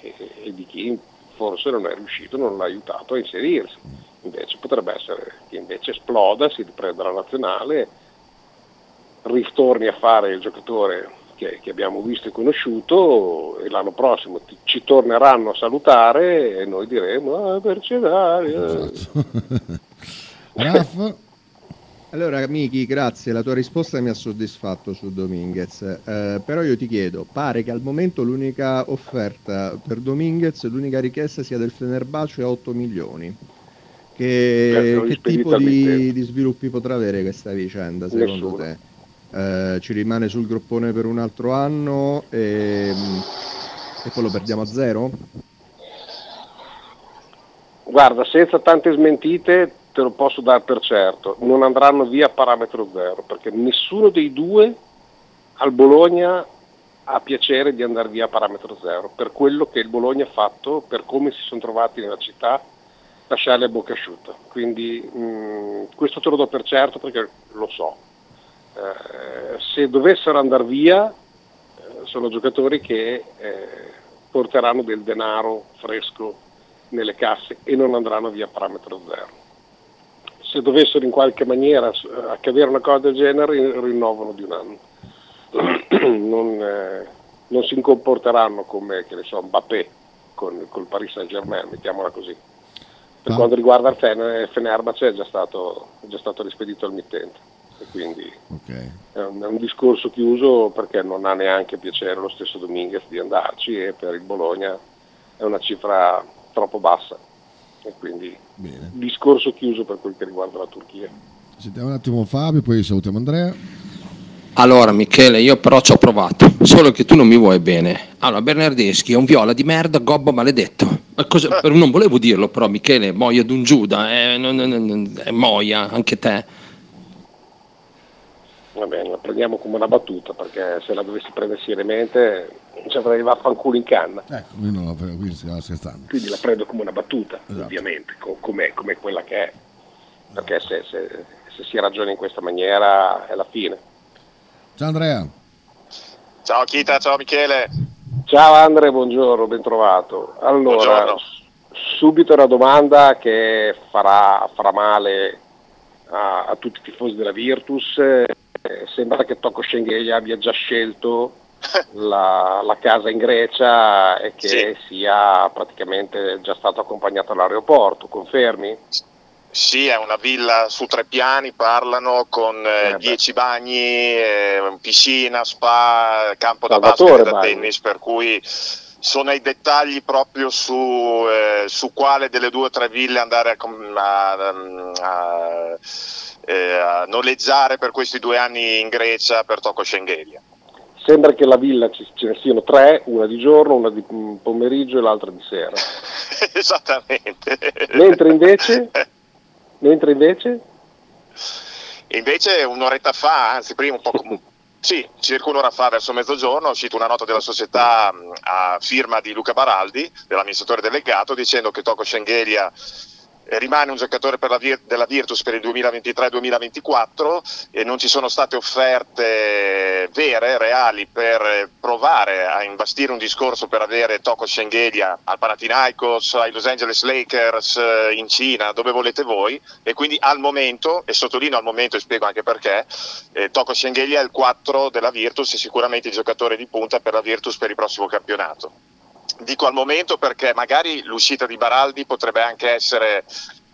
e, e di chi forse non è riuscito, non l'ha aiutato a inserirsi. Invece potrebbe essere che invece esploda, si riprenda la nazionale, ritorni a fare il giocatore che, che abbiamo visto e conosciuto e l'anno prossimo ti, ci torneranno a salutare e noi diremo ah, mercenario. Raff? Allora, Miki, grazie, la tua risposta mi ha soddisfatto su Dominguez, eh, però io ti chiedo, pare che al momento l'unica offerta per Dominguez, l'unica richiesta sia del Fenerbahce a 8 milioni. Che, che tipo di, di sviluppi potrà avere questa vicenda secondo Nessuno. te? Eh, ci rimane sul groppone per un altro anno e, e poi lo perdiamo a zero? Guarda, senza tante smentite te lo posso dare per certo, non andranno via a parametro zero, perché nessuno dei due al Bologna ha piacere di andare via a parametro zero, per quello che il Bologna ha fatto, per come si sono trovati nella città, lasciarli a bocca asciutta. Quindi mh, questo te lo do per certo perché lo so. Eh, se dovessero andare via, eh, sono giocatori che eh, porteranno del denaro fresco nelle casse e non andranno via a parametro zero. Se dovessero in qualche maniera eh, accadere una cosa del genere, rin- rinnovano di un anno. non, eh, non si comporteranno come che ne so, Mbappé con col Paris Saint Germain, mettiamola così. Per Ah. quanto riguarda il Fener- Fenerbahce è già stato, è già stato rispedito al mittente e quindi Ok. è un, è un discorso chiuso perché non ha neanche piacere lo stesso Dominguez di andarci e per il Bologna è una cifra troppo bassa e quindi Bene. discorso chiuso per quel che riguarda la Turchia. Sentiamo un attimo Fabio, poi salutiamo Andrea. Allora, Michele, io però ci ho provato, solo che tu non mi vuoi bene. Allora, Bernardeschi è un viola di merda, gobbo maledetto. Ma cosa- per- non volevo dirlo, però, Michele, moia d'un Giuda, eh, non- non- non- è moia, anche te. Va bene, la prendiamo come una battuta perché se la dovessi prendere seriamente ci avrei vaffanculo in canna. Ecco, lui non la quindi stiamo scherzando. Quindi la prendo come una battuta, Esatto. ovviamente, co- come, come quella che è. Perché se, se- se si ragiona in questa maniera è la fine. Ciao Andrea. Ciao Kita, ciao Michele. Ciao Andre, buongiorno, ben trovato. Allora, Buongiorno. subito una domanda che farà, farà male a, a tutti i tifosi della Virtus. Eh, sembra che Tocco Schengheli abbia già scelto la, la casa in Grecia e che sia praticamente già stato accompagnato all'aeroporto, confermi? Sì, è una villa su tre piani, parlano con eh, Eh. 10 bagni, eh, piscina, spa, campo da Salvatore basket e da bagni. tennis, per cui sono i dettagli proprio su, eh, su quale delle due o tre ville andare a, a- a- eh, a noleggiare per questi due anni in Grecia per Tocco Schengelia. Sembra che la villa ci, ce ne siano tre, una di giorno, una di pomeriggio e l'altra di sera. Esattamente. Mentre invece, mentre invece? Invece un'oretta fa, anzi prima un po' com- sì, circa un'ora fa, verso mezzogiorno, è uscita una nota della società a firma di Luca Baraldi, dell'amministratore delegato, dicendo che Tocco Schengelia eh, rimane un giocatore Vir- della Virtus per il 2023-2024 e non ci sono state offerte vere, reali per eh, provare a imbastire un discorso per avere Toko Schengelia al Panathinaikos, ai Los Angeles Lakers, eh, in Cina, dove volete voi e quindi al momento, e sottolineo al momento e spiego anche perché, eh, Toko Schengelia è il 4 della Virtus e sicuramente il giocatore di punta per la Virtus per il prossimo campionato. Dico al momento perché magari l'uscita di Baraldi potrebbe anche essere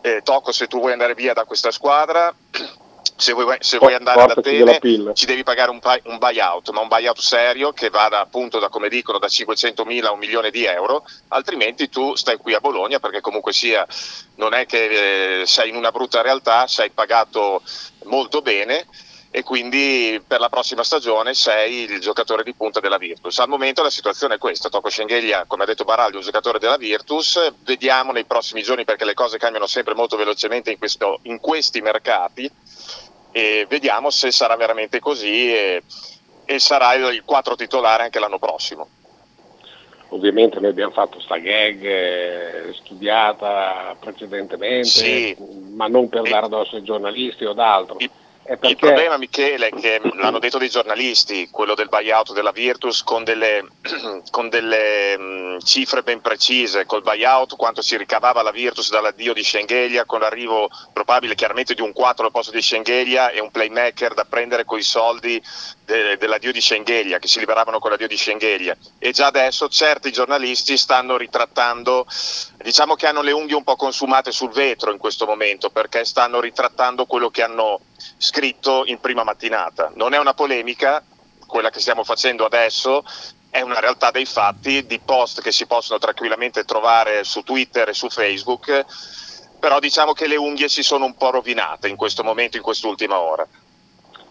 eh, Tocco se tu vuoi andare via da questa squadra. Se vuoi, se vuoi andare ad Atene ci devi pagare un, un buyout, ma un buyout serio che vada appunto da come dicono da 500.000 a un milione di euro, altrimenti tu stai qui a Bologna perché comunque sia non è che eh, sei in una brutta realtà, sei pagato molto bene e quindi per la prossima stagione sei il giocatore di punta della Virtus. Al momento la situazione è questa, Tocco Schengelia, come ha detto Baraldi, un giocatore della Virtus, vediamo nei prossimi giorni perché le cose cambiano sempre molto velocemente in, questo- in questi mercati e vediamo se sarà veramente così e, e sarà il, il 4 titolare anche l'anno prossimo. Ovviamente noi abbiamo fatto sta gag eh, studiata precedentemente, Sì. ma non per dare addosso ai giornalisti o d'altro. È Il perché problema, Michele, è che l'hanno detto dei giornalisti, quello del buyout della Virtus, con delle, con delle mh, cifre ben precise, col buyout quanto si ricavava la Virtus dall'addio di Schengelia, con l'arrivo probabile chiaramente di un 4 al posto di Schengelia e un playmaker da prendere con i soldi de- dell'addio di Schengelia, che si liberavano con l'addio di Schengelia. E già adesso certi giornalisti stanno ritrattando, diciamo che hanno le unghie un po' consumate sul vetro in questo momento, perché stanno ritrattando quello che hanno scritto in prima mattinata. Non è una polemica, quella che stiamo facendo adesso, è una realtà dei fatti, di post che si possono tranquillamente trovare su Twitter e su Facebook, però diciamo che le unghie si sono un po' rovinate in questo momento, in quest'ultima ora.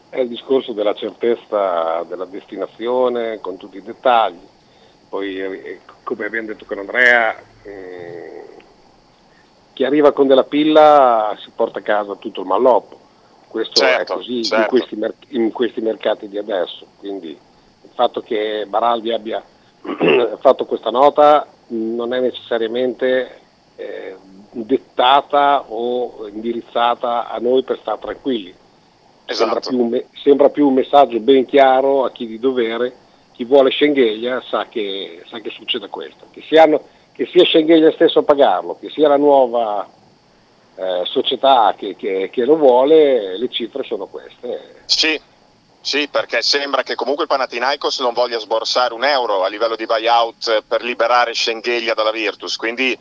È il discorso della certezza della destinazione con tutti i dettagli. Poi, eh, come abbiamo detto con Andrea, eh, chi arriva con della pilla si porta a casa tutto il malloppo. Questo Certo, è così in, certo. questi mer- in questi mercati di adesso. Quindi il fatto che Baraldi abbia fatto questa nota non è necessariamente eh, dettata o indirizzata a noi per stare tranquilli. Sembra, Esatto. più un me- sembra più un messaggio ben chiaro a chi di dovere, chi vuole Schengelia sa che, sa che succede questo, che, siano- che sia Schengelia stesso a pagarlo, che sia la nuova eh, società che, che- che lo vuole, le cifre sono queste. Sì, sì, perché sembra che comunque il Panathinaikos non voglia sborsare un euro a livello di buyout per liberare Schengelia dalla Virtus, quindi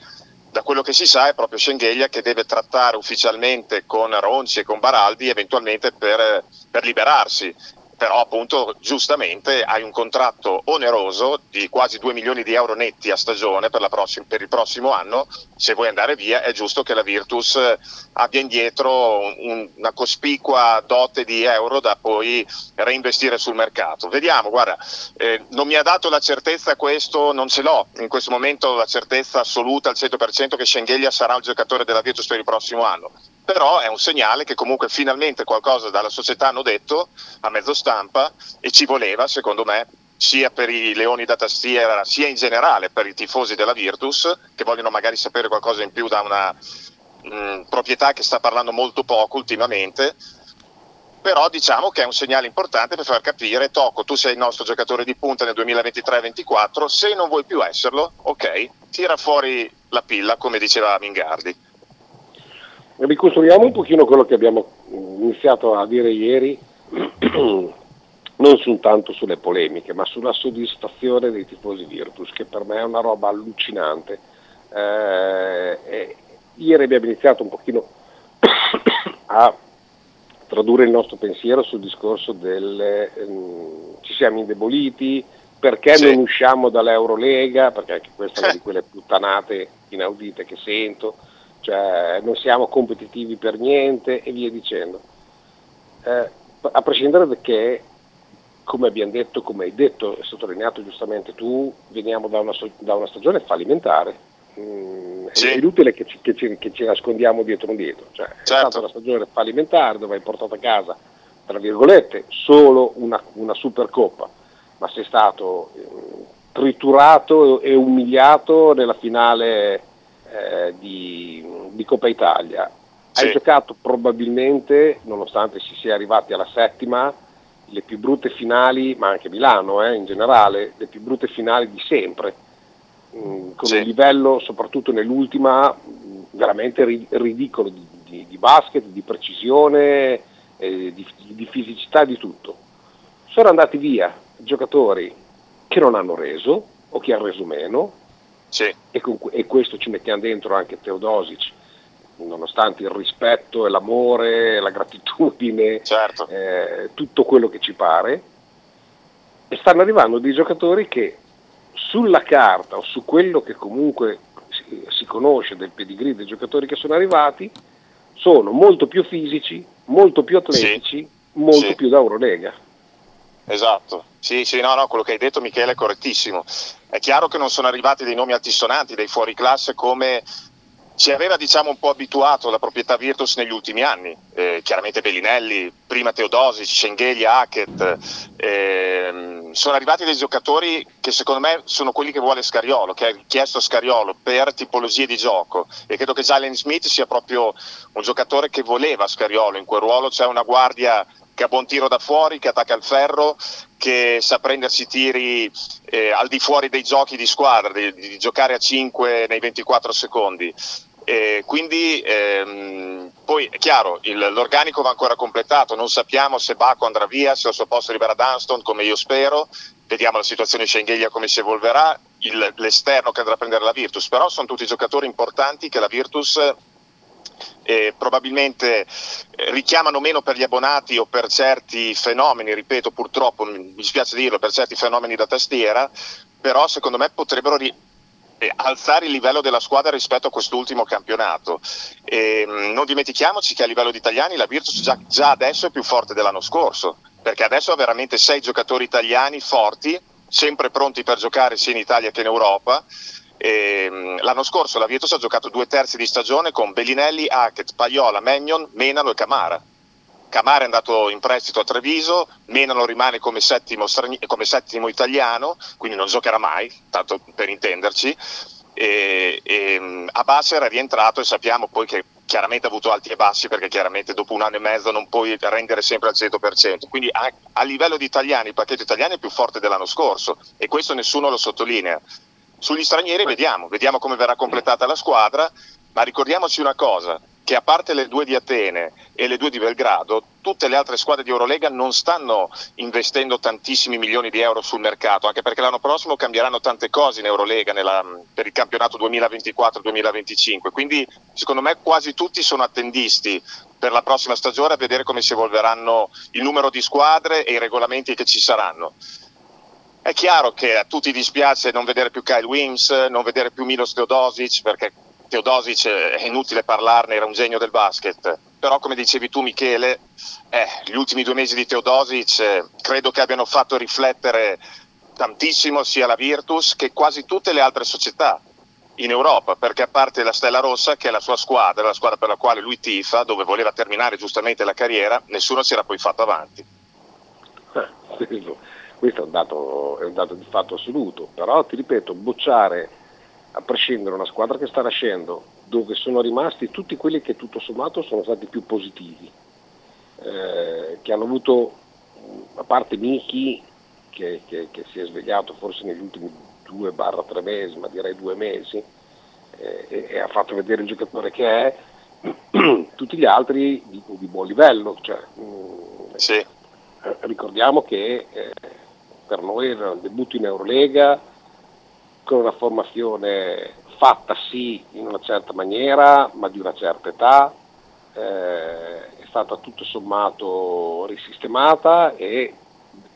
da quello che si sa è proprio Schengelia che deve trattare ufficialmente con Ronci e con Baraldi eventualmente per, per liberarsi. Però appunto giustamente hai un contratto oneroso di quasi 2 milioni di euro netti a stagione per, la prossim- per il prossimo anno, se vuoi andare via è giusto che la Virtus eh, abbia indietro un- una cospicua dote di euro da poi reinvestire sul mercato. Vediamo, guarda, eh, non mi ha dato la certezza questo, non ce l'ho in questo momento la certezza assoluta al 100% che Schengelia sarà il giocatore della Virtus per il prossimo anno. Però è un segnale che comunque finalmente qualcosa dalla società hanno detto a mezzo stampa e ci voleva, secondo me, sia per i leoni da tastiera, sia in generale per i tifosi della Virtus, che vogliono magari sapere qualcosa in più da una mh, proprietà che sta parlando molto poco ultimamente. Però diciamo che è un segnale importante per far capire, Tocco, tu sei il nostro giocatore di punta nel 2023-2024, se non vuoi più esserlo, ok, tira fuori la pilla, come diceva Mingardi. Ricostruiamo un pochino quello che abbiamo mh, iniziato a dire ieri, non soltanto sulle polemiche, ma sulla soddisfazione dei tifosi Virtus, che per me è una roba allucinante. Eh, ieri abbiamo iniziato un pochino a tradurre il nostro pensiero sul discorso del ehm, ci siamo indeboliti, perché Sì. non usciamo dall'Eurolega, perché anche questa è una di quelle puttanate inaudite che sento, cioè non siamo competitivi per niente e via dicendo. Eh, a prescindere da che, come abbiamo detto, come hai detto e sottolineato giustamente tu, veniamo da una, da una stagione fallimentare. Mm, è- È inutile che ci, che ci- che ci nascondiamo dietro un dietro. Cioè, È stata una stagione fallimentare dove hai portato a casa, tra virgolette, solo una, una supercoppa, ma sei stato eh, triturato e umiliato nella finale eh, di, di Coppa Italia, Sì. hai giocato probabilmente, nonostante si sia arrivati alla settima, le più brutte finali, ma anche Milano eh, in generale, le più brutte finali di sempre, Mm, con un livello soprattutto nell'ultima mm, veramente ri- ridicolo di, di- di basket, di precisione, eh, di, di fisicità, di tutto. Sono andati via giocatori che non hanno reso o che hanno reso meno e, con- e questo ci mettiamo dentro anche Teodosic, nonostante il rispetto e l'amore, la gratitudine, eh, tutto quello che ci pare, e stanno arrivando dei giocatori che sulla carta o su quello che comunque si, si conosce del pedigree dei giocatori che sono arrivati, sono molto più fisici, molto più atletici, molto Sì. più da Eurolega. Esatto, sì, sì, no, no, quello che hai detto Michele è correttissimo. È chiaro che non sono arrivati dei nomi altisonanti, dei fuori classe come ci aveva diciamo un po' abituato la proprietà Virtus negli ultimi anni. Eh, chiaramente Bellinelli, prima Teodosic, Schengelia, Hackett. ehm, sono arrivati dei giocatori che secondo me sono quelli che vuole Scariolo, che ha richiesto Scariolo per tipologie di gioco e credo che Jalen Smith sia proprio un giocatore che voleva Scariolo in quel ruolo, c'è una guardia che ha buon tiro da fuori, che attacca il ferro, che sa prendersi tiri eh, al di fuori dei giochi di squadra, di, di giocare a 5 nei 24 secondi. Eh, quindi ehm, poi è chiaro, il- l'organico va ancora completato, non sappiamo se Baco andrà via, se al suo posto arriverà Dunston come io spero, vediamo la situazione di Schengelia come si evolverà, il- l'esterno che andrà a prendere la Virtus, però sono tutti giocatori importanti che la Virtus eh, probabilmente richiamano meno per gli abbonati o per certi fenomeni, ripeto purtroppo, mi dispiace dirlo, per certi fenomeni da tastiera, però secondo me potrebbero ri- eh, alzare il livello della squadra rispetto a quest'ultimo campionato. E, mh, non dimentichiamoci che a livello di italiani la Virtus già, già adesso è più forte dell'anno scorso, perché adesso ha veramente sei giocatori italiani forti, sempre pronti per giocare sia in Italia che in Europa. E, mh, l'anno scorso la Virtus ha giocato due terzi di stagione con Bellinelli, Hackett, Paiola, Magnon, Menalo e Camara. Camara è andato in prestito a Treviso, Menalo rimane come settimo, strani- come settimo italiano, quindi non giocherà mai, tanto per intenderci. E, e, mh, Abbas era rientrato e sappiamo poi che chiaramente ha avuto alti e bassi perché chiaramente dopo un anno e mezzo non puoi rendere sempre al 100%. Quindi a, a livello di italiani il pacchetto italiano è più forte dell'anno scorso e questo nessuno lo sottolinea. Sugli stranieri vediamo, vediamo come verrà completata la squadra, ma ricordiamoci una cosa, che a parte le due di Atene e le due di Belgrado, tutte le altre squadre di Eurolega non stanno investendo tantissimi milioni di euro sul mercato, anche perché l'anno prossimo cambieranno tante cose in Eurolega nella- per il campionato 2024-2025, quindi secondo me quasi tutti sono attendisti per la prossima stagione a vedere come si evolveranno il numero di squadre e i regolamenti che ci saranno. È chiaro che a tutti dispiace non vedere più Kyle Wims, non vedere più Milos Teodosic, perché Teodosic eh, è inutile parlarne, era un genio del basket. Però come dicevi tu Michele, eh, gli ultimi due mesi di Teodosic eh, credo che abbiano fatto riflettere tantissimo sia la Virtus che quasi tutte le altre società in Europa, perché a parte la Stella Rossa, che è la sua squadra, la squadra per la quale lui tifa, dove voleva terminare giustamente la carriera, nessuno si era poi fatto avanti. questo, questo è, un dato, è un dato di fatto assoluto, però ti ripeto, bocciare a prescindere una squadra che sta nascendo, dove sono rimasti tutti quelli che tutto sommato sono stati più positivi, eh, che hanno avuto, a parte Miki, che, che- che si è svegliato forse negli ultimi due barra tre mesi, ma direi due mesi, eh, e, e ha fatto vedere il giocatore che è, tutti gli altri di, di buon livello. Cioè, mm, eh, Ricordiamo che eh, per noi era il debutto in Eurolega con una formazione fatta sì in una certa maniera, ma di una certa età, eh, è stata tutto sommato risistemata e,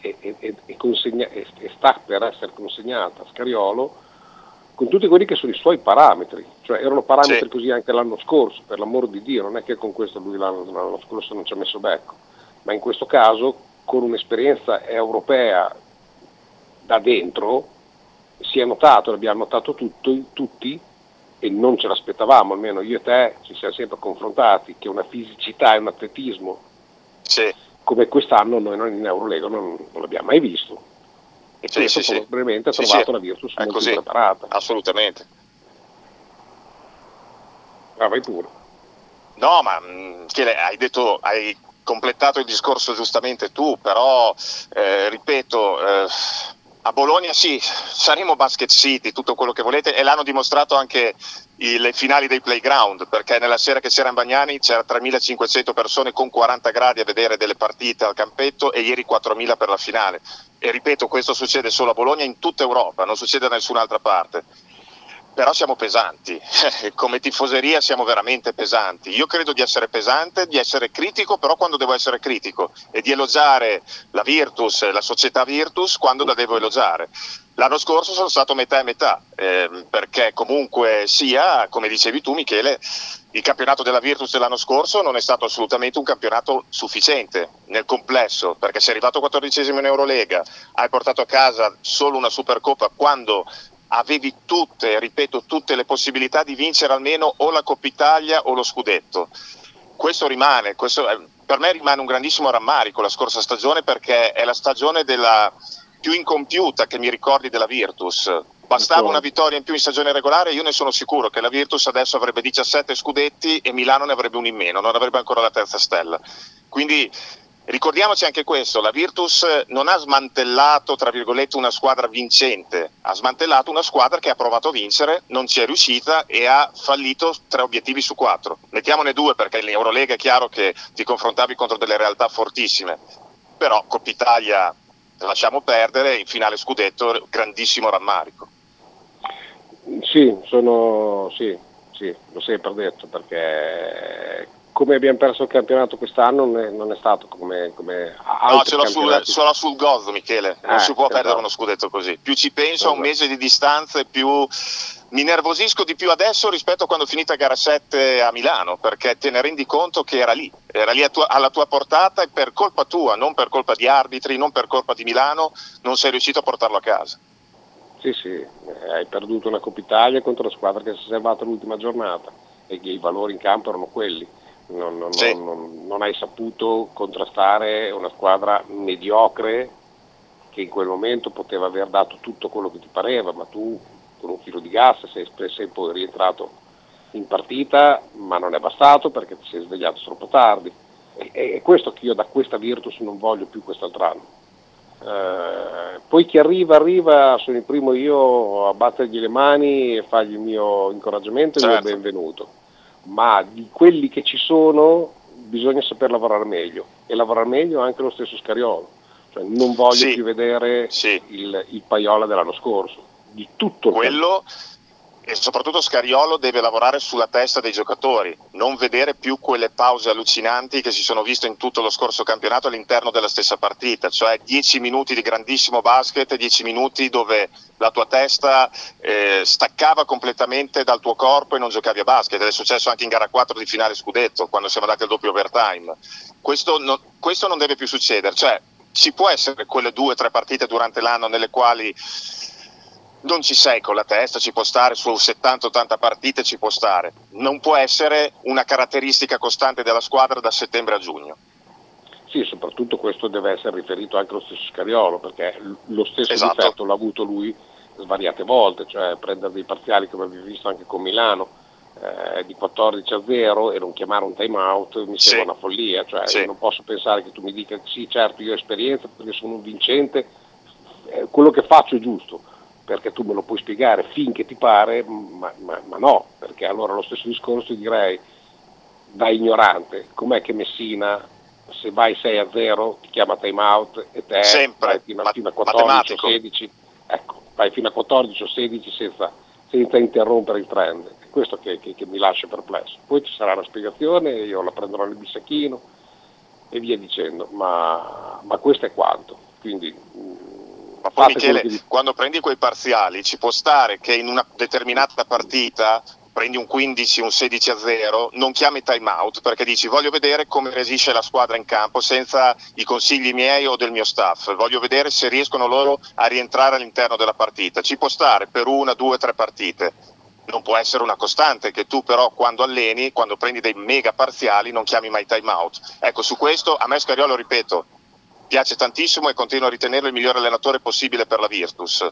e- e- e consegna- sta per essere consegnata a Scariolo con tutti quelli che sono i suoi parametri, cioè erano parametri così anche l'anno scorso, per l'amor di Dio, non è che con questo lui l'anno, l'anno scorso non ci ha messo becco, ma in questo caso con un'esperienza europea da dentro si è notato, l'abbiamo notato tutto, tutti e non ce l'aspettavamo, almeno io e te ci siamo sempre confrontati, che una fisicità e un atletismo come quest'anno noi non in Eurolega non, non l'abbiamo mai visto. E Sì, questo sì, sì. probabilmente ha Sì, trovato sì, la Virtus è molto così. preparata. Assolutamente. Ah, vai pure. No, ma mh, Michele, hai detto, hai completato il discorso giustamente tu, però eh, ripeto, eh, a Bologna sì, saremo basket city, tutto quello che volete, e l'hanno dimostrato anche i- le finali dei playground, perché nella sera che c'era in Bagnani c'era 3.500 persone con 40 gradi a vedere delle partite al campetto e ieri 4.000 per la finale. E ripeto, questo succede solo a Bologna in tutta Europa, non succede da nessun'altra parte però siamo pesanti, come tifoseria siamo veramente pesanti. Io credo di essere pesante, di essere critico, però quando devo essere critico e di elogiare la Virtus, la società Virtus, quando la devo elogiare. L'anno scorso sono stato metà e metà, ehm, perché comunque sia, come dicevi tu Michele, il campionato della Virtus dell'anno scorso non è stato assolutamente un campionato sufficiente nel complesso, perché sei arrivato 14 in Eurolega, hai portato a casa solo una Supercoppa quando avevi tutte, ripeto, tutte le possibilità di vincere almeno o la Coppa Italia o lo scudetto. Questo rimane, questo è- per me rimane un grandissimo rammarico la scorsa stagione perché è la stagione della più incompiuta che mi ricordi della Virtus. Bastava una vittoria in più in stagione regolare, io ne sono sicuro che la Virtus adesso avrebbe 17 scudetti e Milano ne avrebbe un in meno, non avrebbe ancora la terza stella. Quindi ricordiamoci anche questo, la Virtus non ha smantellato, tra virgolette, una squadra vincente, ha smantellato una squadra che ha provato a vincere, non ci è riuscita e ha fallito tre obiettivi su quattro. Mettiamone due perché in Eurolega è chiaro che ti confrontavi contro delle realtà fortissime, però Coppa Italia lasciamo perdere, in finale scudetto grandissimo rammarico. Sì, sono, sì, sì, l'ho sempre detto perché come abbiamo perso il campionato quest'anno non è, non è stato come, come altri No, ce l'ho sul, l'ho sul gozzo, Michele. Non Eh, si può perdere esatto. uno scudetto così. Più ci penso, a un Esatto. mese di distanza e più mi nervosisco di più adesso rispetto a quando ho finito a gara 7 a Milano, perché te ne rendi conto che era lì, era lì tua- alla tua portata e per colpa tua, non per colpa di arbitri, non per colpa di Milano, non sei riuscito a portarlo a casa. Sì, sì, eh, hai perduto una Coppa Italia contro la squadra che si è salvata l'ultima giornata e i valori in campo erano quelli. Non, non- Sì. non- non- hai saputo contrastare una squadra mediocre che in quel momento poteva aver dato tutto quello che ti pareva, ma tu con un filo di gas sei, sei poi rientrato in partita, ma non è bastato perché ti sei svegliato troppo tardi. E, è questo che io da questa Virtus non voglio più quest'altro anno. Eh, poi chi arriva, arriva, sono il primo io a battergli le mani e fargli il mio incoraggiamento e il Certo. mio benvenuto. Ma di quelli che ci sono bisogna saper lavorare meglio e lavorare meglio anche lo stesso Scariolo. Cioè, non voglio Sì. più vedere il, il Paiola dell'anno scorso, di tutto il Quello e soprattutto Scariolo deve lavorare sulla testa dei giocatori, non vedere più quelle pause allucinanti che si sono viste in tutto lo scorso campionato all'interno della stessa partita, cioè 10 minuti di grandissimo basket, 10 minuti dove la tua testa eh, staccava completamente dal tuo corpo e non giocavi a basket, ed è successo anche in gara 4 di finale scudetto, quando siamo andati al doppio overtime. Questo, no- questo non deve più succedere, cioè ci può essere quelle due o tre partite durante l'anno nelle quali non ci sei con la testa, ci può stare su 70-80 partite, ci può stare. Non può essere una caratteristica costante della squadra da settembre a giugno. Sì, soprattutto questo deve essere riferito anche allo stesso Scariolo, perché lo stesso Esatto. difetto l'ha avuto lui svariate volte, cioè prendere dei parziali come abbiamo visto anche con Milano eh, di 14 a 0 e non chiamare un time out mi Sì. sembra una follia, cioè Sì. io non posso pensare che tu mi dica sì certo io ho esperienza perché sono un vincente, eh, quello che faccio è giusto, perché tu me lo puoi spiegare finché ti pare, ma, ma- ma no, perché allora lo stesso discorso direi da ignorante, com'è che Messina se vai 6 a 0 ti chiama time out e te Sempre, vai fino, a- ma- fino a 14 o matematico. 16, ecco, vai fino a 14 o 16 senza, senza interrompere il trend, è questo che, che- che mi lascia perplesso. Poi ci sarà una spiegazione, io la prenderò nel bissacchino e via dicendo, ma, ma questo è quanto. Quindi, Ma poi fate Michele, che quando prendi quei parziali ci può stare che in una determinata partita prendi un 15, un 16 a 0, non chiami time out perché dici voglio vedere come reagisce la squadra in campo senza i consigli miei o del mio staff, voglio vedere se riescono loro a rientrare all'interno della partita. Ci può stare per una, due, tre partite. Non può essere una costante che tu però quando alleni, quando prendi dei mega parziali non chiami mai time out. Ecco, su questo a me Scariolo, ripeto, piace tantissimo e continuo a ritenerlo il miglior allenatore possibile per la Virtus.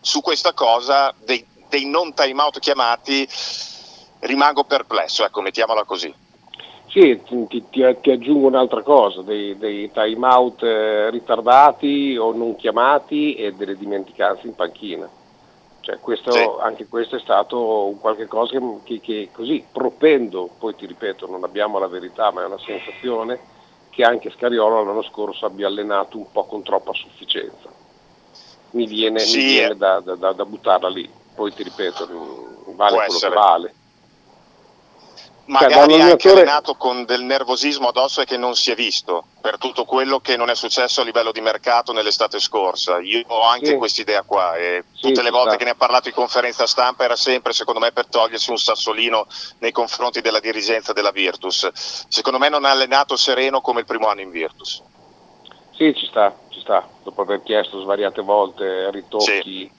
Su questa cosa dei, dei non time out chiamati rimango perplesso, ecco, mettiamola così. Sì, ti, ti- ti aggiungo un'altra cosa, dei, dei time out eh, ritardati o non chiamati e delle dimenticanze in panchina. Cioè, questo, Anche questo è stato un qualche cosa che, che- che così, propendo, poi ti ripeto, non abbiamo la verità, ma è una sensazione che anche Scariolo l'anno scorso abbia allenato un po' con troppa sufficienza. Mi viene, mi Sì, viene eh. da, da- da- buttarla lì, poi ti ripeto, vale quello essere. che vale. Cioè, Magari anche allenatore- allenato con del nervosismo addosso e che non si è visto per tutto quello che non è successo a livello di mercato nell'estate scorsa. Io ho anche Sì. quest'idea qua e Sì, tutte le ci volte sta. che ne ha parlato in conferenza stampa era sempre, secondo me, per togliersi un sassolino nei confronti della dirigenza della Virtus. Secondo me non ha allenato sereno come il primo anno in Virtus. Sì, ci sta, ci sta. Dopo aver chiesto svariate volte ritocchi,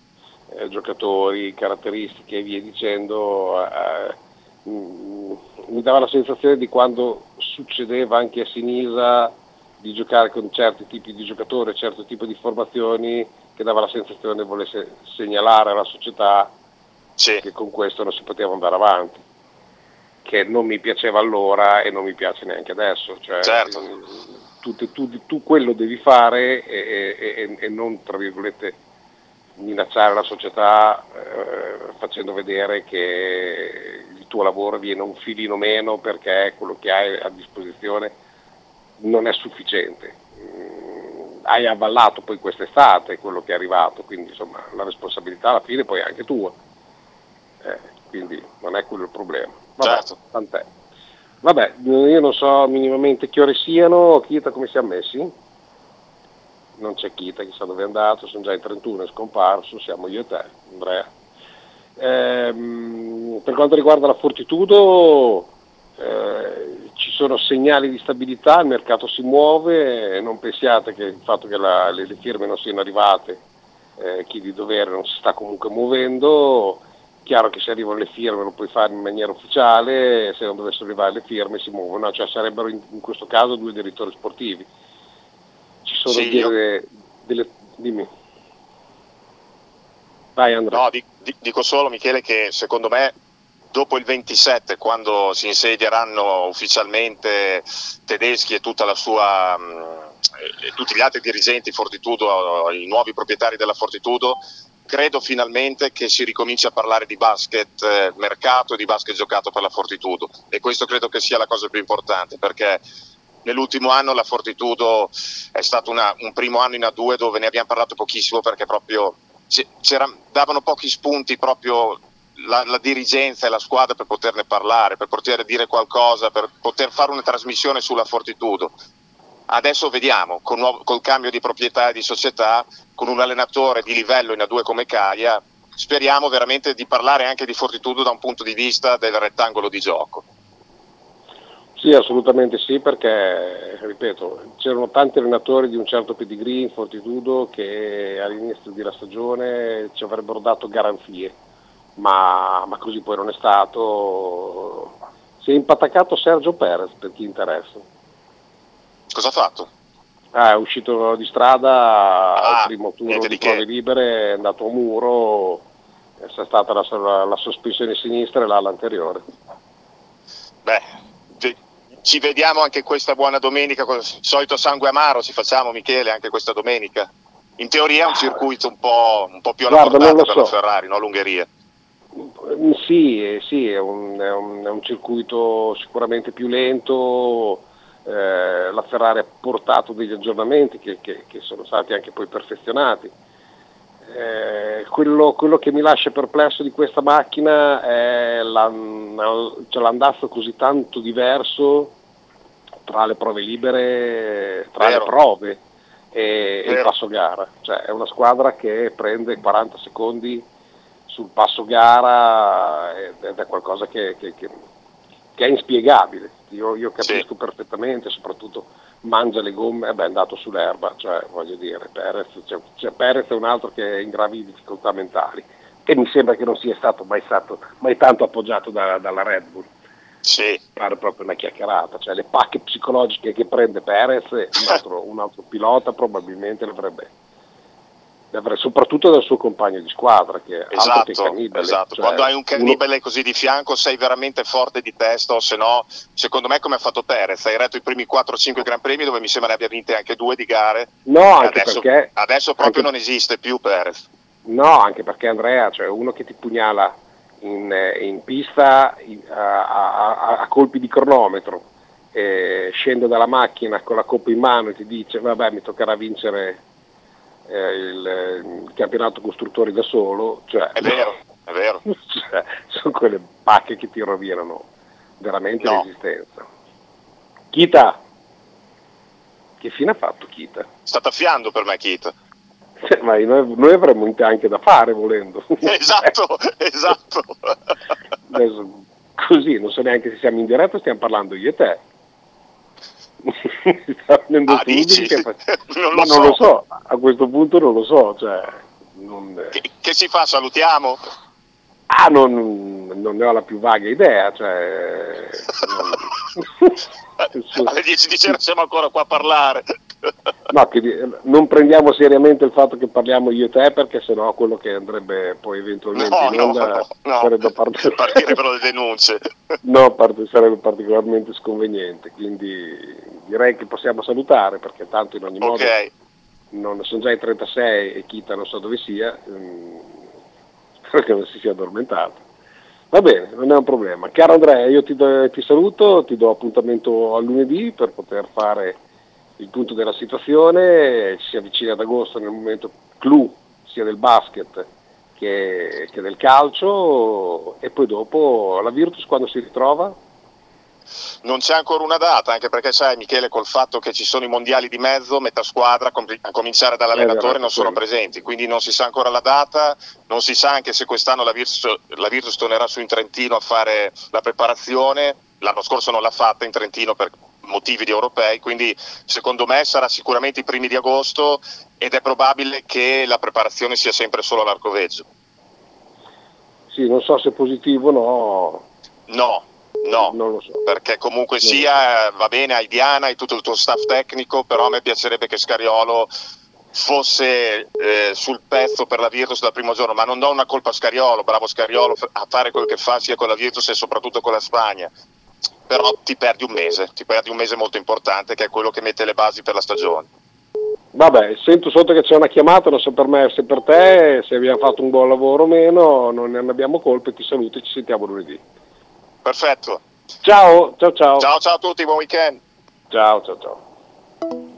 eh, giocatori, caratteristiche e via dicendo, eh, mi dava la sensazione di quando succedeva anche a Sinisa di giocare con certi tipi di giocatori, certo tipo di formazioni, che dava la sensazione volesse segnalare alla società che con questo non si poteva andare avanti. Che non mi piaceva allora e non mi piace neanche adesso. Cioè, Certo. mm, tu, tu- tu quello devi fare e, e- e- e non, tra virgolette, minacciare la società eh, facendo vedere che il tuo lavoro viene un filino meno perché quello che hai a disposizione non è sufficiente. Mm, hai avvallato poi quest'estate quello che è arrivato, quindi insomma la responsabilità alla fine poi è anche tua. Eh, quindi non è quello il problema. Vabbè, tant'è. Vabbè, io non so minimamente che ore siano, Kita come siamo messi? Non c'è Kita, chissà dove è andato, sono già i 31, è scomparso, siamo io e te, Andrea. Ehm, per quanto riguarda la Fortitudo, eh, ci sono segnali di stabilità, il mercato si muove, non pensiate che il fatto che la- le, le firme non siano arrivate, eh, chi di dovere non si sta comunque muovendo, chiaro che se arrivano le firme lo puoi fare in maniera ufficiale, se non dovessero arrivare le firme si muovono, cioè sarebbero in, in questo caso due direttori sportivi. Ci sono Sì, delle, delle- Dimmi. Vai Andrea. No, di- di- dico solo Michele che secondo me dopo il 27, quando si insedieranno ufficialmente tedeschi e sua mh, e, tutti gli altri dirigenti Fortitudo, i nuovi proprietari della Fortitudo, credo finalmente che si ricominci a parlare di basket eh, mercato e di basket giocato per la Fortitudo e questo credo che sia la cosa più importante perché nell'ultimo anno la Fortitudo è stato una- un primo anno in A2 dove ne abbiamo parlato pochissimo perché proprio davano pochi spunti proprio la, la dirigenza e la squadra per poterne parlare, per poter dire qualcosa, per poter fare una trasmissione sulla Fortitudo. Adesso vediamo, nuovo- col cambio di proprietà e di società, con un allenatore di livello in A2 come Caia, speriamo veramente di parlare anche di Fortitudo da un punto di vista del rettangolo di gioco. Sì, assolutamente sì, perché, ripeto, c'erano tanti allenatori di un certo pedigree in Fortitudo che all'inizio della stagione ci avrebbero dato garanzie, ma, ma così poi non è stato. Si è impatacato Sergio Perez, per chi interessa. Cosa ha fatto? Ah, è uscito di strada Ah, al primo turno di prove libere, è andato a muro, è stata la, la- la sospensione sinistra e l'ala anteriore. Beh, ci- vediamo anche questa buona domenica con il solito sangue amaro, ci facciamo Michele anche questa domenica. In teoria è un circuito un po', un po' più alla Guarda, portata lo per so. la Ferrari, no? l'Ungheria. Sì, eh, sì, è un, è un- è un circuito sicuramente più lento, eh, la Ferrari ha portato degli aggiornamenti che, che- che sono stati anche poi perfezionati. Eh, quello, quello che mi lascia perplesso di questa macchina è l'an- cioè l'andazzo così tanto diverso tra le prove libere, tra Vero. le prove e, e il passo gara. Cioè, è una squadra che prende 40 secondi sul passo gara ed è qualcosa che, che- che- che è inspiegabile. Io, io capisco perfettamente, soprattutto mangia le gomme, eh beh, è andato sull'erba, cioè voglio dire, Perez, cioè, cioè, Perez è un altro che è in gravi difficoltà mentali e mi sembra che non sia stato mai, stato, mai tanto appoggiato da- dalla Red Bull. Sì. Pare proprio una chiacchierata, cioè le pacche psicologiche che prende Perez, un altro, un altro pilota probabilmente le avrebbe, le soprattutto dal suo compagno di squadra che è Esatto, cannibale. esatto. Cioè, quando hai un uno- cannibale così di fianco sei veramente forte di testa o se no, secondo me come ha fatto Perez, hai retto i primi 4-5 Gran Premi dove mi sembra ne abbia vinte anche due di gare. No, anche adesso, perché- adesso proprio anche- non esiste più Perez. No, anche perché Andrea, cioè uno che ti pugnala in, eh, in pista in- a, a- a- colpi di cronometro, eh, scende dalla macchina con la coppa in mano e ti dice vabbè mi toccherà vincere eh, il, il campionato costruttori da solo, cioè, È vero, è vero. cioè, sono quelle pacche che ti rovinano veramente No. l'esistenza. Kita, che fine ha fatto Kita? Sta taffiando per me Kit. Cioè, ma noi, noi avremmo anche da fare volendo. esatto, esatto. Adesso, così, non so neanche se siamo in diretta, stiamo parlando io e te. Ah, dici? che Non Ma lo non so. lo so, a questo punto non lo so. Cioè, non, Che, che si fa? Salutiamo? ah, non, non ne ho la più vaga idea. Cioè, non- Alle 10 di sera siamo ancora qua a parlare. No, non prendiamo seriamente il fatto che parliamo io e te, perché sennò quello che andrebbe poi eventualmente No, in onda no, no. sarebbe Partirebbero le denunce. No, parte- sarebbe particolarmente sconveniente, quindi direi che possiamo salutare perché tanto in ogni modo Ok, non, sono già i 36 e Kita non so dove sia, mm, spero che non si sia addormentato. Va bene, non è un problema. Caro Andrea, io ti, do- ti saluto, ti do appuntamento a lunedì per poter fare il punto della situazione, ci si avvicina ad agosto nel momento clou sia del basket che, che del calcio e poi dopo la Virtus quando si ritrova? non c'è ancora una data, anche perché sai Michele col fatto che ci sono i mondiali di mezzo, metà squadra, a cominciare dall'allenatore, Eh, non sono presenti, quindi non si sa ancora la data, non si sa anche se quest'anno la Virtus, la Virtus tornerà su in Trentino a fare la preparazione, l'anno scorso non l'ha fatta in Trentino per motivi di europei, quindi secondo me sarà sicuramente i primi di agosto ed è probabile che la preparazione sia sempre solo all'arcoveggio. Sì, non so se è positivo o no, No, no, non lo so. perché comunque sia va bene, hai Diana, hai tutto il tuo staff tecnico, però a me piacerebbe che Scariolo fosse eh, sul pezzo per la Virtus dal primo giorno, ma non do una colpa a Scariolo, bravo Scariolo a fare quel che fa sia con la Virtus e soprattutto con la Spagna, però ti perdi un mese, ti perdi un mese molto importante che è quello che mette le basi per la stagione. Vabbè, sento sotto che c'è una chiamata, non so per me se per te, se abbiamo fatto un buon lavoro o meno, non ne abbiamo colpe, ti saluto e ci sentiamo lunedì. Perfetto, Ciao, ciao, ciao. ciao ciao a tutti, buon weekend. Ciao, ciao, ciao.